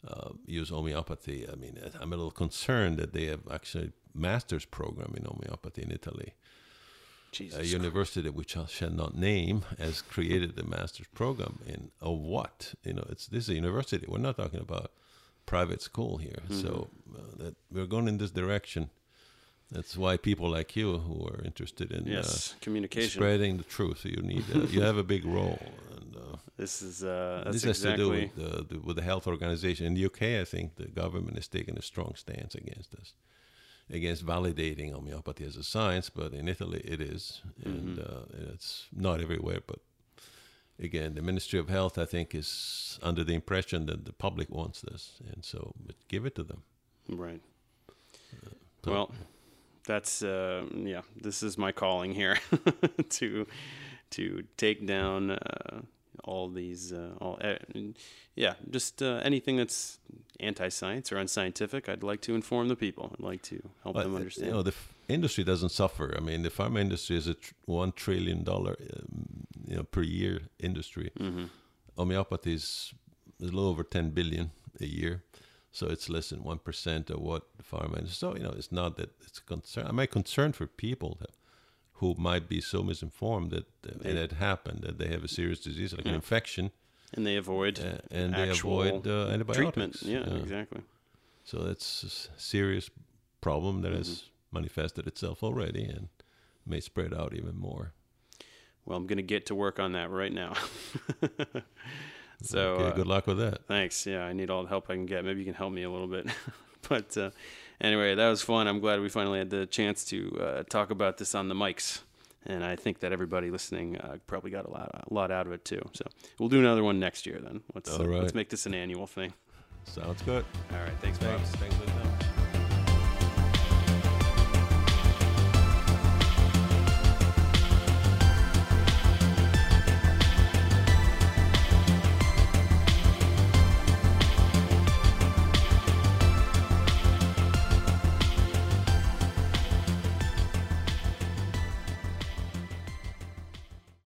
Speaker 3: uh, use homeopathy. I mean, I'm a little concerned that they have actually master's program in homeopathy in Italy.
Speaker 2: Jesus.
Speaker 3: A university which I shall not name has created the master's program in of what? You know, it's this is a university. We're not talking about private school here. So uh, that we're going in this direction. That's why people like you who are interested in
Speaker 2: yes,
Speaker 3: uh,
Speaker 2: communication.
Speaker 3: spreading the truth, you need uh, you have a big role. Uh,
Speaker 2: This is uh,
Speaker 3: this has to do with, uh, the, with the health organization. In the UK, I think the government is taking a strong stance against this, against validating homeopathy as a science. But in Italy, it is, and
Speaker 2: Mm-hmm.
Speaker 3: uh, it's not everywhere. But again, the Ministry of Health, I think, is under the impression that the public wants this, and so but give it to them.
Speaker 2: Right.
Speaker 3: So-
Speaker 2: Well, that's uh, yeah. This is my calling here to to take down uh, all these uh, all uh, yeah just uh, anything that's anti-science or unscientific. I'd like to inform the people. I'd like to help
Speaker 3: But,
Speaker 2: them
Speaker 3: uh,
Speaker 2: understand.
Speaker 3: You know, the f- industry doesn't suffer. I mean, the pharma industry is a tr- one trillion dollar, um, you know, per year industry.
Speaker 2: Mm-hmm.
Speaker 3: Homeopathy is a little over ten billion a year, so it's less than one percent of what the pharma industry. So you know, it's not that it's a concern. I'm concerned for people that, who might be so misinformed that uh,
Speaker 2: They-
Speaker 3: and it happened that they have a serious disease like an infection,
Speaker 2: and they avoid
Speaker 3: uh, and they avoid uh, antibiotics.
Speaker 2: treatment. Yeah, exactly.
Speaker 3: So that's a serious problem that has
Speaker 2: Mm-hmm.
Speaker 3: manifested itself already and may spread out even more.
Speaker 2: Well, I'm gonna get to work on that right now. so
Speaker 3: okay,
Speaker 2: uh,
Speaker 3: good luck with that.
Speaker 2: Thanks. Yeah, I need all the help I can get. Maybe you can help me a little bit. but uh, anyway, that was fun. I'm glad we finally had the chance to uh, talk about this on the mics. And I think that everybody listening uh, probably got a lot, a lot out of it too. So we'll do another one next year then. Let's, uh,
Speaker 3: right.
Speaker 2: let's make this an annual thing.
Speaker 3: Sounds good.
Speaker 2: All right. Thanks, Bob.
Speaker 3: Thanks. Thanks for the time.